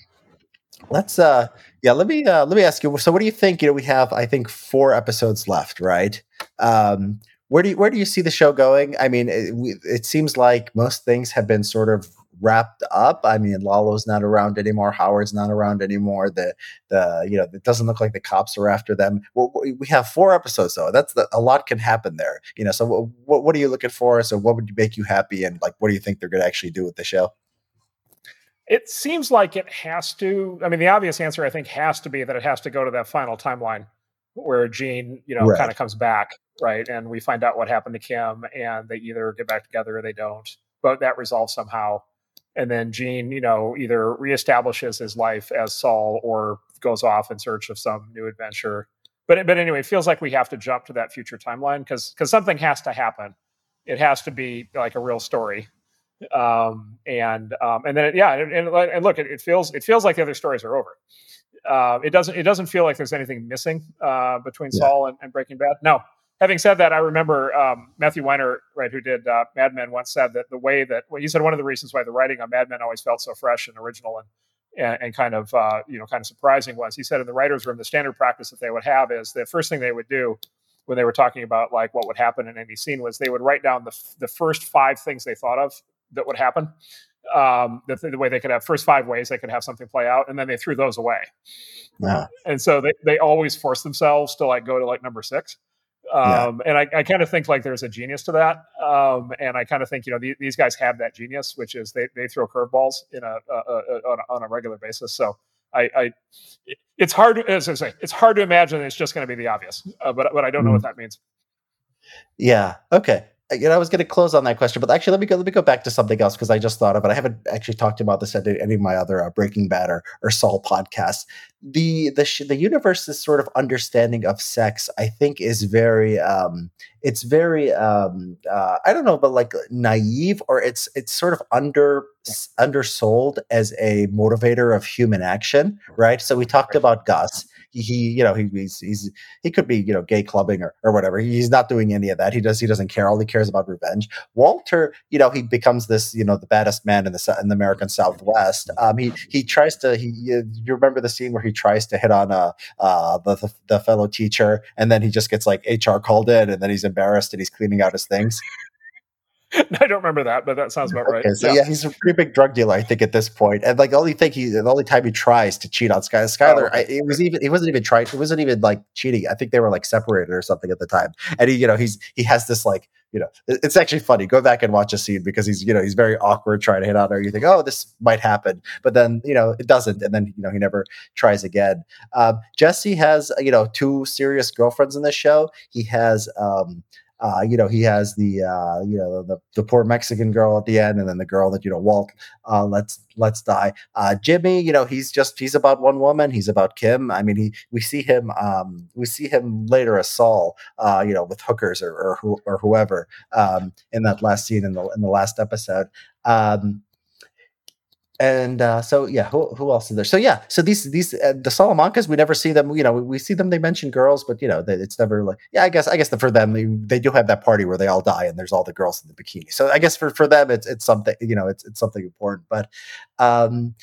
let's uh yeah let me uh let me ask you so what do you think you know we have i think four episodes left right um where do you, where do you see the show going? I mean, it, it seems like most things have been sort of wrapped up. I mean, Lalo's not around anymore. Howard's not around anymore. The the you know it doesn't look like the cops are after them. Well, we have four episodes though. That's the, a lot can happen there. You know, so what what are you looking for? So what would make you happy, and like what do you think they're going to actually do with the show? It seems like it has to. I mean, the obvious answer I think has to be that it has to go to that final timeline where Gene, you know, right. kind of comes back right? And we find out what happened to Kim, and they either get back together or they don't. But that resolves somehow. And then Gene, you know, either reestablishes his life as Saul or goes off in search of some new adventure. But but anyway, it feels like we have to jump to that future timeline because because something has to happen. It has to be like a real story. Um, and um, and then yeah, and, and, and look, it, it feels it feels like the other stories are over. Uh, it doesn't it doesn't feel like there's anything missing uh, between yeah. Saul and, and, Breaking Bad. No, having said that, I remember um, Matthew Weiner, right, who did uh, Mad Men, once said that the way that well, he said one of the reasons why the writing on Mad Men always felt so fresh and original and and, and kind of uh, you know kind of surprising was he said in the writers' room the standard practice that they would have is the first thing they would do when they were talking about like what would happen in any scene was they would write down the the first five things they thought of that would happen. Um, the, the way they could have first five ways they could have something play out, and then they threw those away. Yeah. And so they, they always force themselves to like go to like number six. Um, yeah. And I, I kind of think like there's a genius to that. Um, and I kind of think, you know, the, these guys have that genius, which is they, they throw curveballs in a, a, a, on, a, on a regular basis. So I, I, it's hard, as I say, it's hard to imagine it's just going to be the obvious, uh, but, but I don't know what that means. Yeah. Okay you know, I was going to close on that question, but actually, let me go. Let me go back to something else because I just thought of it. I haven't actually talked about this at any of my other uh, Breaking Bad or, or Saul podcasts. The the sh- the universe's sort of understanding of sex, I think, is very um, it's very um, uh, I don't know, but like naive, or it's it's sort of under undersold as a motivator of human action, right? So we talked about Gus he you know he, he's he's he could be you know gay clubbing or, or whatever. He's not doing any of that. He does he doesn't care. All he cares about revenge. Walter you know he becomes this you know the baddest man in the in the american southwest. Um he he tries to he you remember the scene where he tries to hit on uh uh the, the, the fellow teacher and then he just gets like hr called in and then he's embarrassed and he's cleaning out his things I don't remember that, but that sounds about right. Okay, so yeah. yeah. he's a pretty big drug dealer, I think, at this point. And like the only thing he, the only time he tries to cheat on Sky, Skyler, oh, I, it was even, he wasn't even trying, it wasn't even like cheating. I think they were like separated or something at the time. And he, you know, he's he has this like, you know, it's actually funny. Go back and watch a scene because he's, you know, he's very awkward trying to hit on her. You think, oh, this might happen, but then you know it doesn't, and then you know he never tries again. Um, Jesse has, you know, two serious girlfriends in this show. He has. Um, uh, you know, he has the uh, you know the, the poor Mexican girl at the end, and then the girl that you know Walt uh, let's let's die. Uh, Jimmy, you know, he's just he's about one woman. He's about Kim. I mean, he we see him um, we see him later as Saul, uh, you know, with hookers or or, who, or whoever um, in that last scene in the in the last episode. Um, and uh, so yeah, who, who else is there? So yeah, so these these uh, the Salamancas, we never see them. You know, we, we see them. They mention girls, but you know, they, it's never like yeah. I guess I guess the, for them, they, they, do have that party where they all die and there's all the girls in the bikini. So I guess for for them, it's it's something you know, it's it's something important. But um,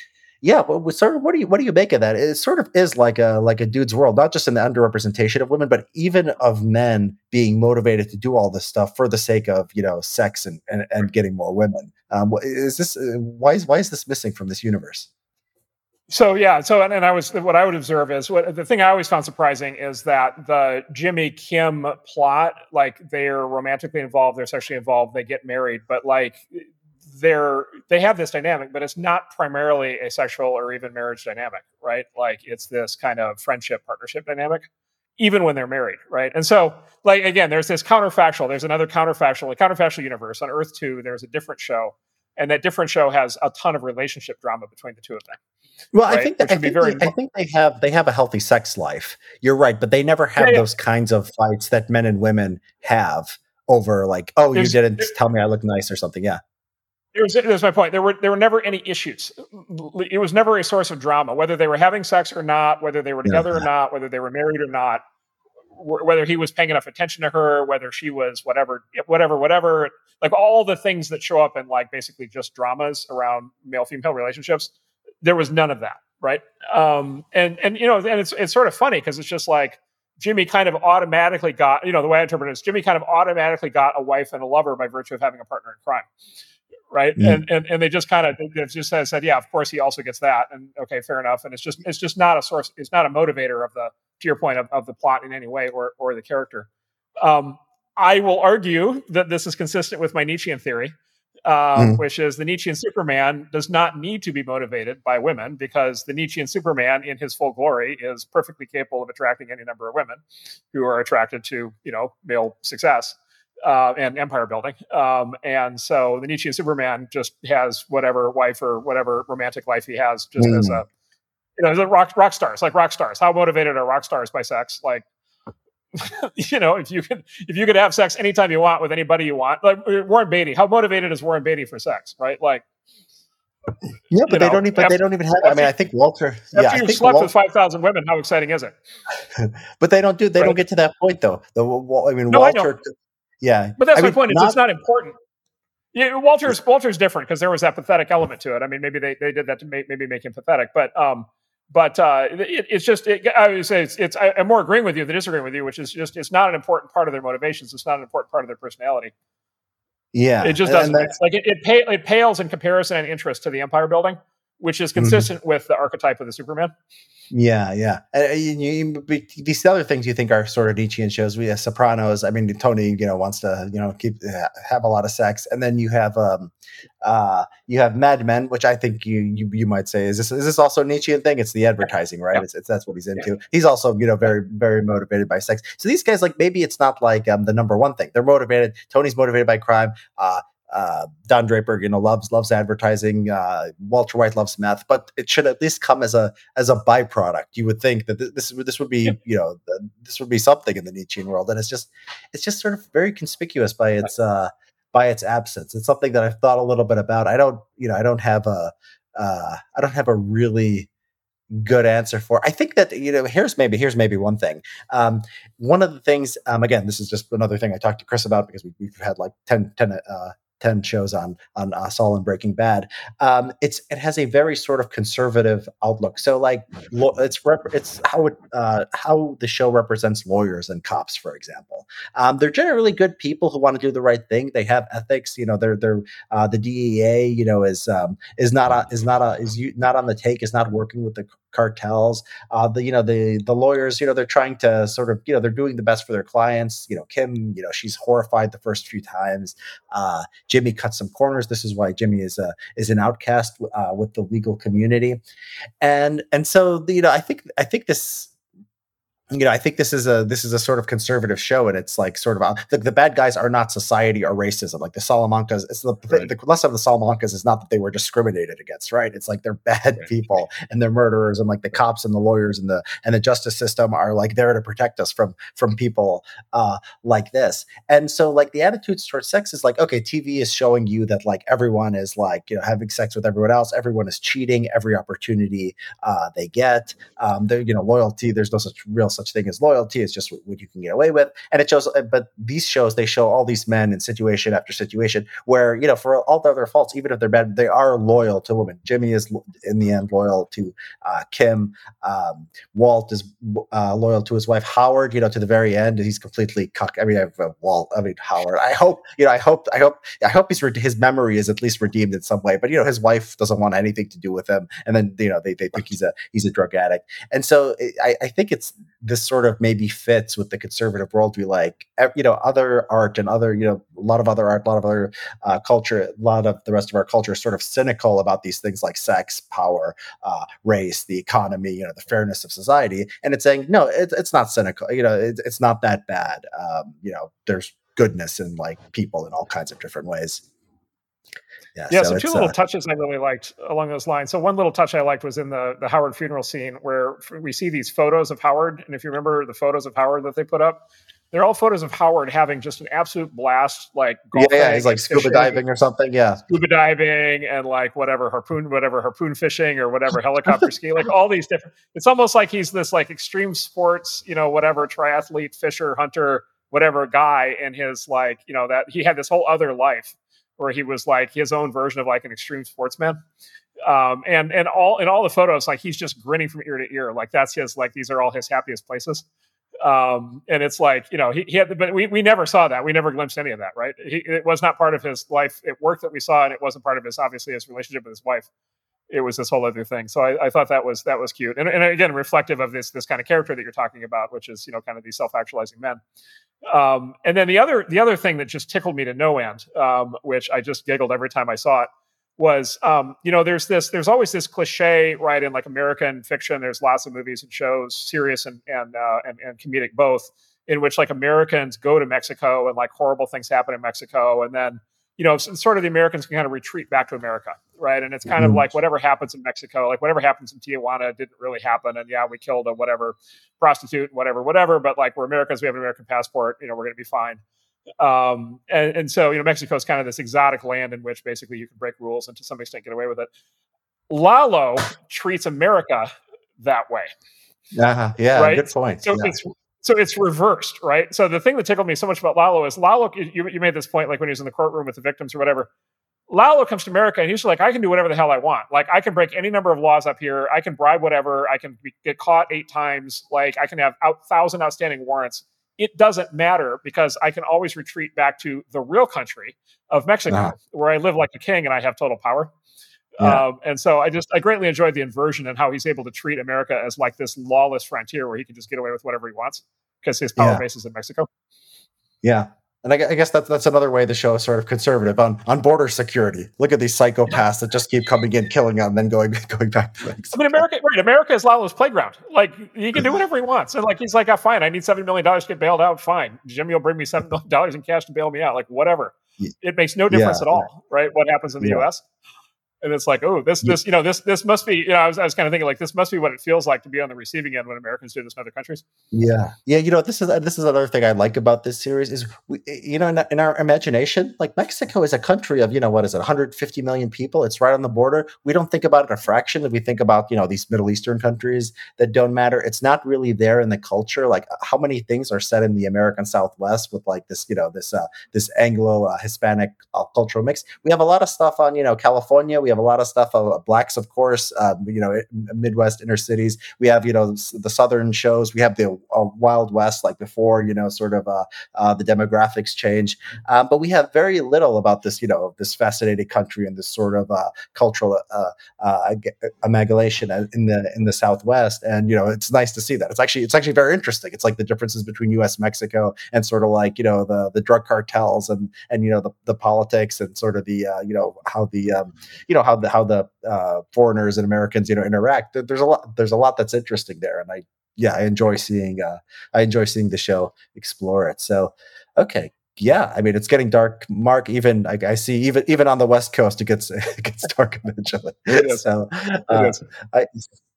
yeah, but sort of what do you what do you make of that? It sort of is like a like a dude's world, not just in the underrepresentation of women, but even of men being motivated to do all this stuff for the sake of you know sex and and, and getting more women. Um, is this uh, why is why is this missing from this universe? So yeah, so and, and, I was what I would observe is what the thing I always found surprising is that the Jimmy Kim plot, like they're romantically involved, they're sexually involved, they get married, but like they're they have this dynamic, but it's not primarily a sexual or even marriage dynamic, right? Like it's this kind of friendship partnership dynamic, even when they're married, right? And so, like again, there's this counterfactual. There's another counterfactual, a counterfactual universe on Earth Two. There's a different show, and that different show has a ton of relationship drama between the two of them. Well, right? I think that, I think, they, I think, they, have they have a healthy sex life. You're right, but they never have yeah, yeah. those kinds of fights that men and women have over like, oh, there's, you didn't tell me I look nice or something. Yeah. Here's, here's my point. There were there were never any issues. It was never a source of drama, whether they were having sex or not, whether they were together or not, whether they were married or not, whether he was paying enough attention to her, whether she was whatever, whatever, whatever. Like all the things that show up in like basically just dramas around male female relationships. There was none of that, right? Um, and and you know, and it's it's sort of funny because it's just like Jimmy kind of automatically got, you know, the way I interpret it is Jimmy kind of automatically got a wife and a lover by virtue of having a partner in crime right? Mm. And, and and they just kind of just said, yeah, of course he also gets that, and okay, fair enough. And it's just it's just not a source, it's not a motivator of the to your point of, of the plot in any way or or the character. Um, I will argue that this is consistent with my Nietzschean theory, uh, mm. which is the Nietzschean Superman does not need to be motivated by women because the Nietzschean Superman, in his full glory, is perfectly capable of attracting any number of women who are attracted to you know male success uh, and empire building. Um, and so the Nietzschean Superman just has whatever wife or whatever romantic life he has, just mm. as a you know, the rock rock stars, like rock stars. How motivated are rock stars by sex? Like, you know, if you could if you could have sex anytime you want with anybody you want, like uh, Warren Beatty. How motivated is Warren Beatty for sex? Right, like. Yeah, but they know, don't even. After, they don't even have. I mean, I think Walter. After yeah, you think slept Walter, with five thousand women, how exciting is it? but they don't do. They right? don't get to that point though. The I mean, no, Walter. I yeah, but that's I my mean, point. Not, it's not important. Yeah, Walter's Walter's different because there was that pathetic element to it. I mean, maybe they, they did that to make, maybe make him pathetic, but um, but uh, it, it's just it, I would say it's, it's I, am more agreeing with you than disagreeing with you, which is just it's not an important part of their motivations. It's not an important part of their personality. Yeah, it just doesn't. like it it, it pales in comparison and interest to the empire building, which is mm-hmm. consistent mm-hmm. with the archetype of the Superman. Yeah, yeah. Uh, you, you, these other things you think are sort of Nietzschean shows. We have Sopranos. I mean, Tony, you know, wants to you know keep have a lot of sex, and then you have um, uh, you have Mad Men, which I think you you, you might say is this is this also a Nietzschean thing? It's the advertising, right? It's, it's that's what he's into. He's also you know very very motivated by sex. So these guys like maybe it's not like um, the number one thing. They're motivated. Tony's motivated by crime. Uh, uh, Don Draper, you know, loves loves advertising. Uh, Walter White loves meth, but it should at least come as a as a byproduct. You would think that this this would be you know this would be something in the Nietzschean world, and it's just it's just sort of very conspicuous by its uh, by its absence. It's something that I've thought a little bit about. I don't you know I don't have a uh, I don't have a really good answer for. I think that you know here's maybe here's maybe one thing. Um, one of the things um, again, this is just another thing I talked to Chris about because we, have had like 10, 10 uh, 10 shows on on Saul and Breaking Bad. Um, it's it has a very sort of conservative outlook. So like it's rep- it's how it uh, how the show represents lawyers and cops, for example. Um, they're generally good people who want to do the right thing. They have ethics. You know, they're they're uh, the DEA. You know, is um, is not a, is not a, is you, not on the take. Is not working with the cartels. Uh, the you know the the lawyers, you know, they're trying to sort of you know they're doing the best for their clients. You know, Kim, you know, she's horrified the first few times. Uh, Jimmy cuts some corners. This is why Jimmy is a is an outcast uh, with the legal community, and and so you know I think I think this you know, I think this is a this is a sort of conservative show, and it's like sort of uh, the, the bad guys are not society or racism. Like the Salamancas, it's the, right. the, the lesson of the Salamancas is not that they were discriminated against, right? It's like they're bad right. people and they're murderers, and like the cops and the lawyers and the and the justice system are like there to protect us from from people uh, like this. And so, like the attitudes towards sex is like, okay, TV is showing you that like everyone is like you know having sex with everyone else, everyone is cheating every opportunity uh, they get. Um, they you know loyalty. There's no such real such thing as loyalty. It's just what you can get away with. And it shows, uh, but these shows, they show all these men in situation after situation where, you know, for all their faults, even if they're bad, they are loyal to women. Jimmy is in the end loyal to uh, Kim. Um, Walt is uh, loyal to his wife. Howard, you know, to the very end, he's completely cuck. I mean, I uh, Walt, I mean, Howard, I hope, you know, I hope, I hope, I hope he's, his memory is at least redeemed in some way, but, you know, his wife doesn't want anything to do with him. And then, you know, they, they think he's a, he's a drug addict. And so I, I think it's this sort of maybe fits with the conservative worldview like. You know other art and other you know a lot of other art a lot of other uh, culture a lot of the rest of our culture is sort of cynical about these things like sex power uh, race the economy you know the fairness of society. And it's saying no it, it's not cynical you know it, it's not that bad um, you know there's goodness in like people in all kinds of different ways yeah, yeah so, so two little uh, touches I really liked along those lines. So one little touch I liked was in the the Howard funeral scene where we see these photos of Howard, and if you remember the photos of Howard that they put up, they're all photos of Howard having just an absolute blast, like yeah, yeah, he's like scuba diving or something, yeah, scuba diving and like whatever harpoon, whatever harpoon fishing or whatever helicopter ski, like all these different. It's almost like he's this like extreme sports, you know, whatever triathlete, fisher, hunter, whatever guy, and his like, you know, that he had this whole other life where he was like his own version of like an extreme sportsman. Um, and and all in all the photos, like he's just grinning from ear to ear. Like that's his like these are all his happiest places. Um, and it's like you know he, he had, but we we never saw that. We never glimpsed any of that. Right? He, it was not part of his life. It worked that we saw, and it wasn't part of his obviously his relationship with his wife. It was this whole other thing. So I, I thought that was that was cute, and, and again reflective of this this kind of character that you're talking about, which is you know kind of these self actualizing men. Um, and then the other the other thing that just tickled me to no end, um, which I just giggled every time I saw it, was um, you know there's this there's always this cliche right in like American fiction. There's lots of movies and shows, serious and and uh, and, and comedic both, in which like Americans go to Mexico and like horrible things happen in Mexico, and then you know, sort of the Americans can kind of retreat back to America, right? And it's kind mm-hmm. of like whatever happens in Mexico, like whatever happens in Tijuana didn't really happen. And yeah, we killed a whatever prostitute, whatever, whatever. But like we're Americans, we have an American passport, you know, we're going to be fine. Um, and, and so, you know, Mexico is kind of this exotic land in which basically you can break rules and to some extent get away with it. Lalo treats America that way. Uh-huh. Yeah, right? good point. So yeah. it's so it's reversed, right? So the thing that tickled me so much about Lalo is Lalo. You, you made this point, like when he was in the courtroom with the victims or whatever. Lalo comes to America and he's like, I can do whatever the hell I want. Like I can break any number of laws up here. I can bribe whatever. I can be, get caught eight times. Like I can have out thousand outstanding warrants. It doesn't matter because I can always retreat back to the real country of Mexico, uh-huh. where I live like a king and I have total power. Yeah. Um, and so I just I greatly enjoyed the inversion and how he's able to treat America as like this lawless frontier where he can just get away with whatever he wants because his power yeah. base is in Mexico. Yeah. And I, I, guess that's that's another way the show is sort of conservative on, on border security. Look at these psychopaths that just keep coming in, killing them, and then going going back to Mexico. I mean, America, right? America is Lalo's playground. Like he can do whatever he wants, and like he's like, oh, fine, I need seven million dollars to get bailed out. Fine, Jimmy will bring me seven million dollars in cash to bail me out. Like whatever. It makes no difference yeah, at all, yeah. right? What happens in the yeah. U.S. and it's like, oh, this, this, you know, this, this must be, you know, I was, I was kind of thinking like, this must be what it feels like to be on the receiving end when Americans do this in other countries. Yeah, yeah. You know, this is this is another thing I like about this series is, we, you know, in, in, our imagination, like Mexico is a country of, you know, what is it, 150 million people? It's right on the border. We don't think about it a fraction. We think about, you know, these Middle Eastern countries that don't matter. It's not really there in the culture. Like, how many things are said in the American Southwest with like this, you know, this uh, this Anglo uh, Hispanic uh, cultural mix? We have a lot of stuff on, you know, California. We have a lot of stuff of blacks, of course. Um, you know, Midwest inner cities. We have, you know, the southern shows. We have the uh, Wild West, like before, you know, sort of uh, uh, the demographics change. Um, but we have very little about this, you know, this fascinating country and this sort of uh, cultural uh, uh, amalgamation in the in the Southwest. And you know, it's nice to see that. It's actually it's actually very interesting. It's like the differences between U.S. Mexico and sort of like you know the the drug cartels and and you know the, the politics and sort of the you know how the um, you know how the how the uh, foreigners and Americans you know interact. There's a lot there's a lot that's interesting there, and I yeah, I enjoy seeing uh, I enjoy seeing the show explore it. So, okay, yeah, I mean it's getting dark. Marc, even I, I see even even on the West Coast, it gets it gets dark eventually. so, uh, I,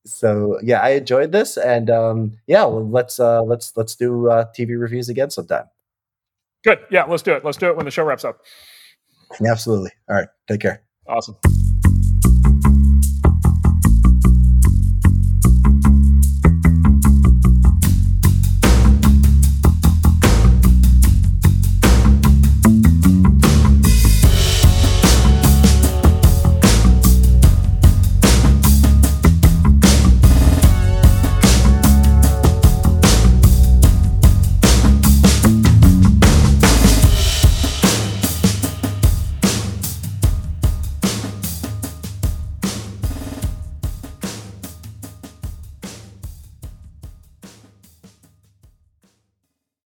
so yeah, I enjoyed this, and um, yeah, well, let's uh, let's let's do uh, TV reviews again sometime. Good. Yeah, let's do it. Let's do it when the show wraps up. Absolutely. All right. Take care. Awesome.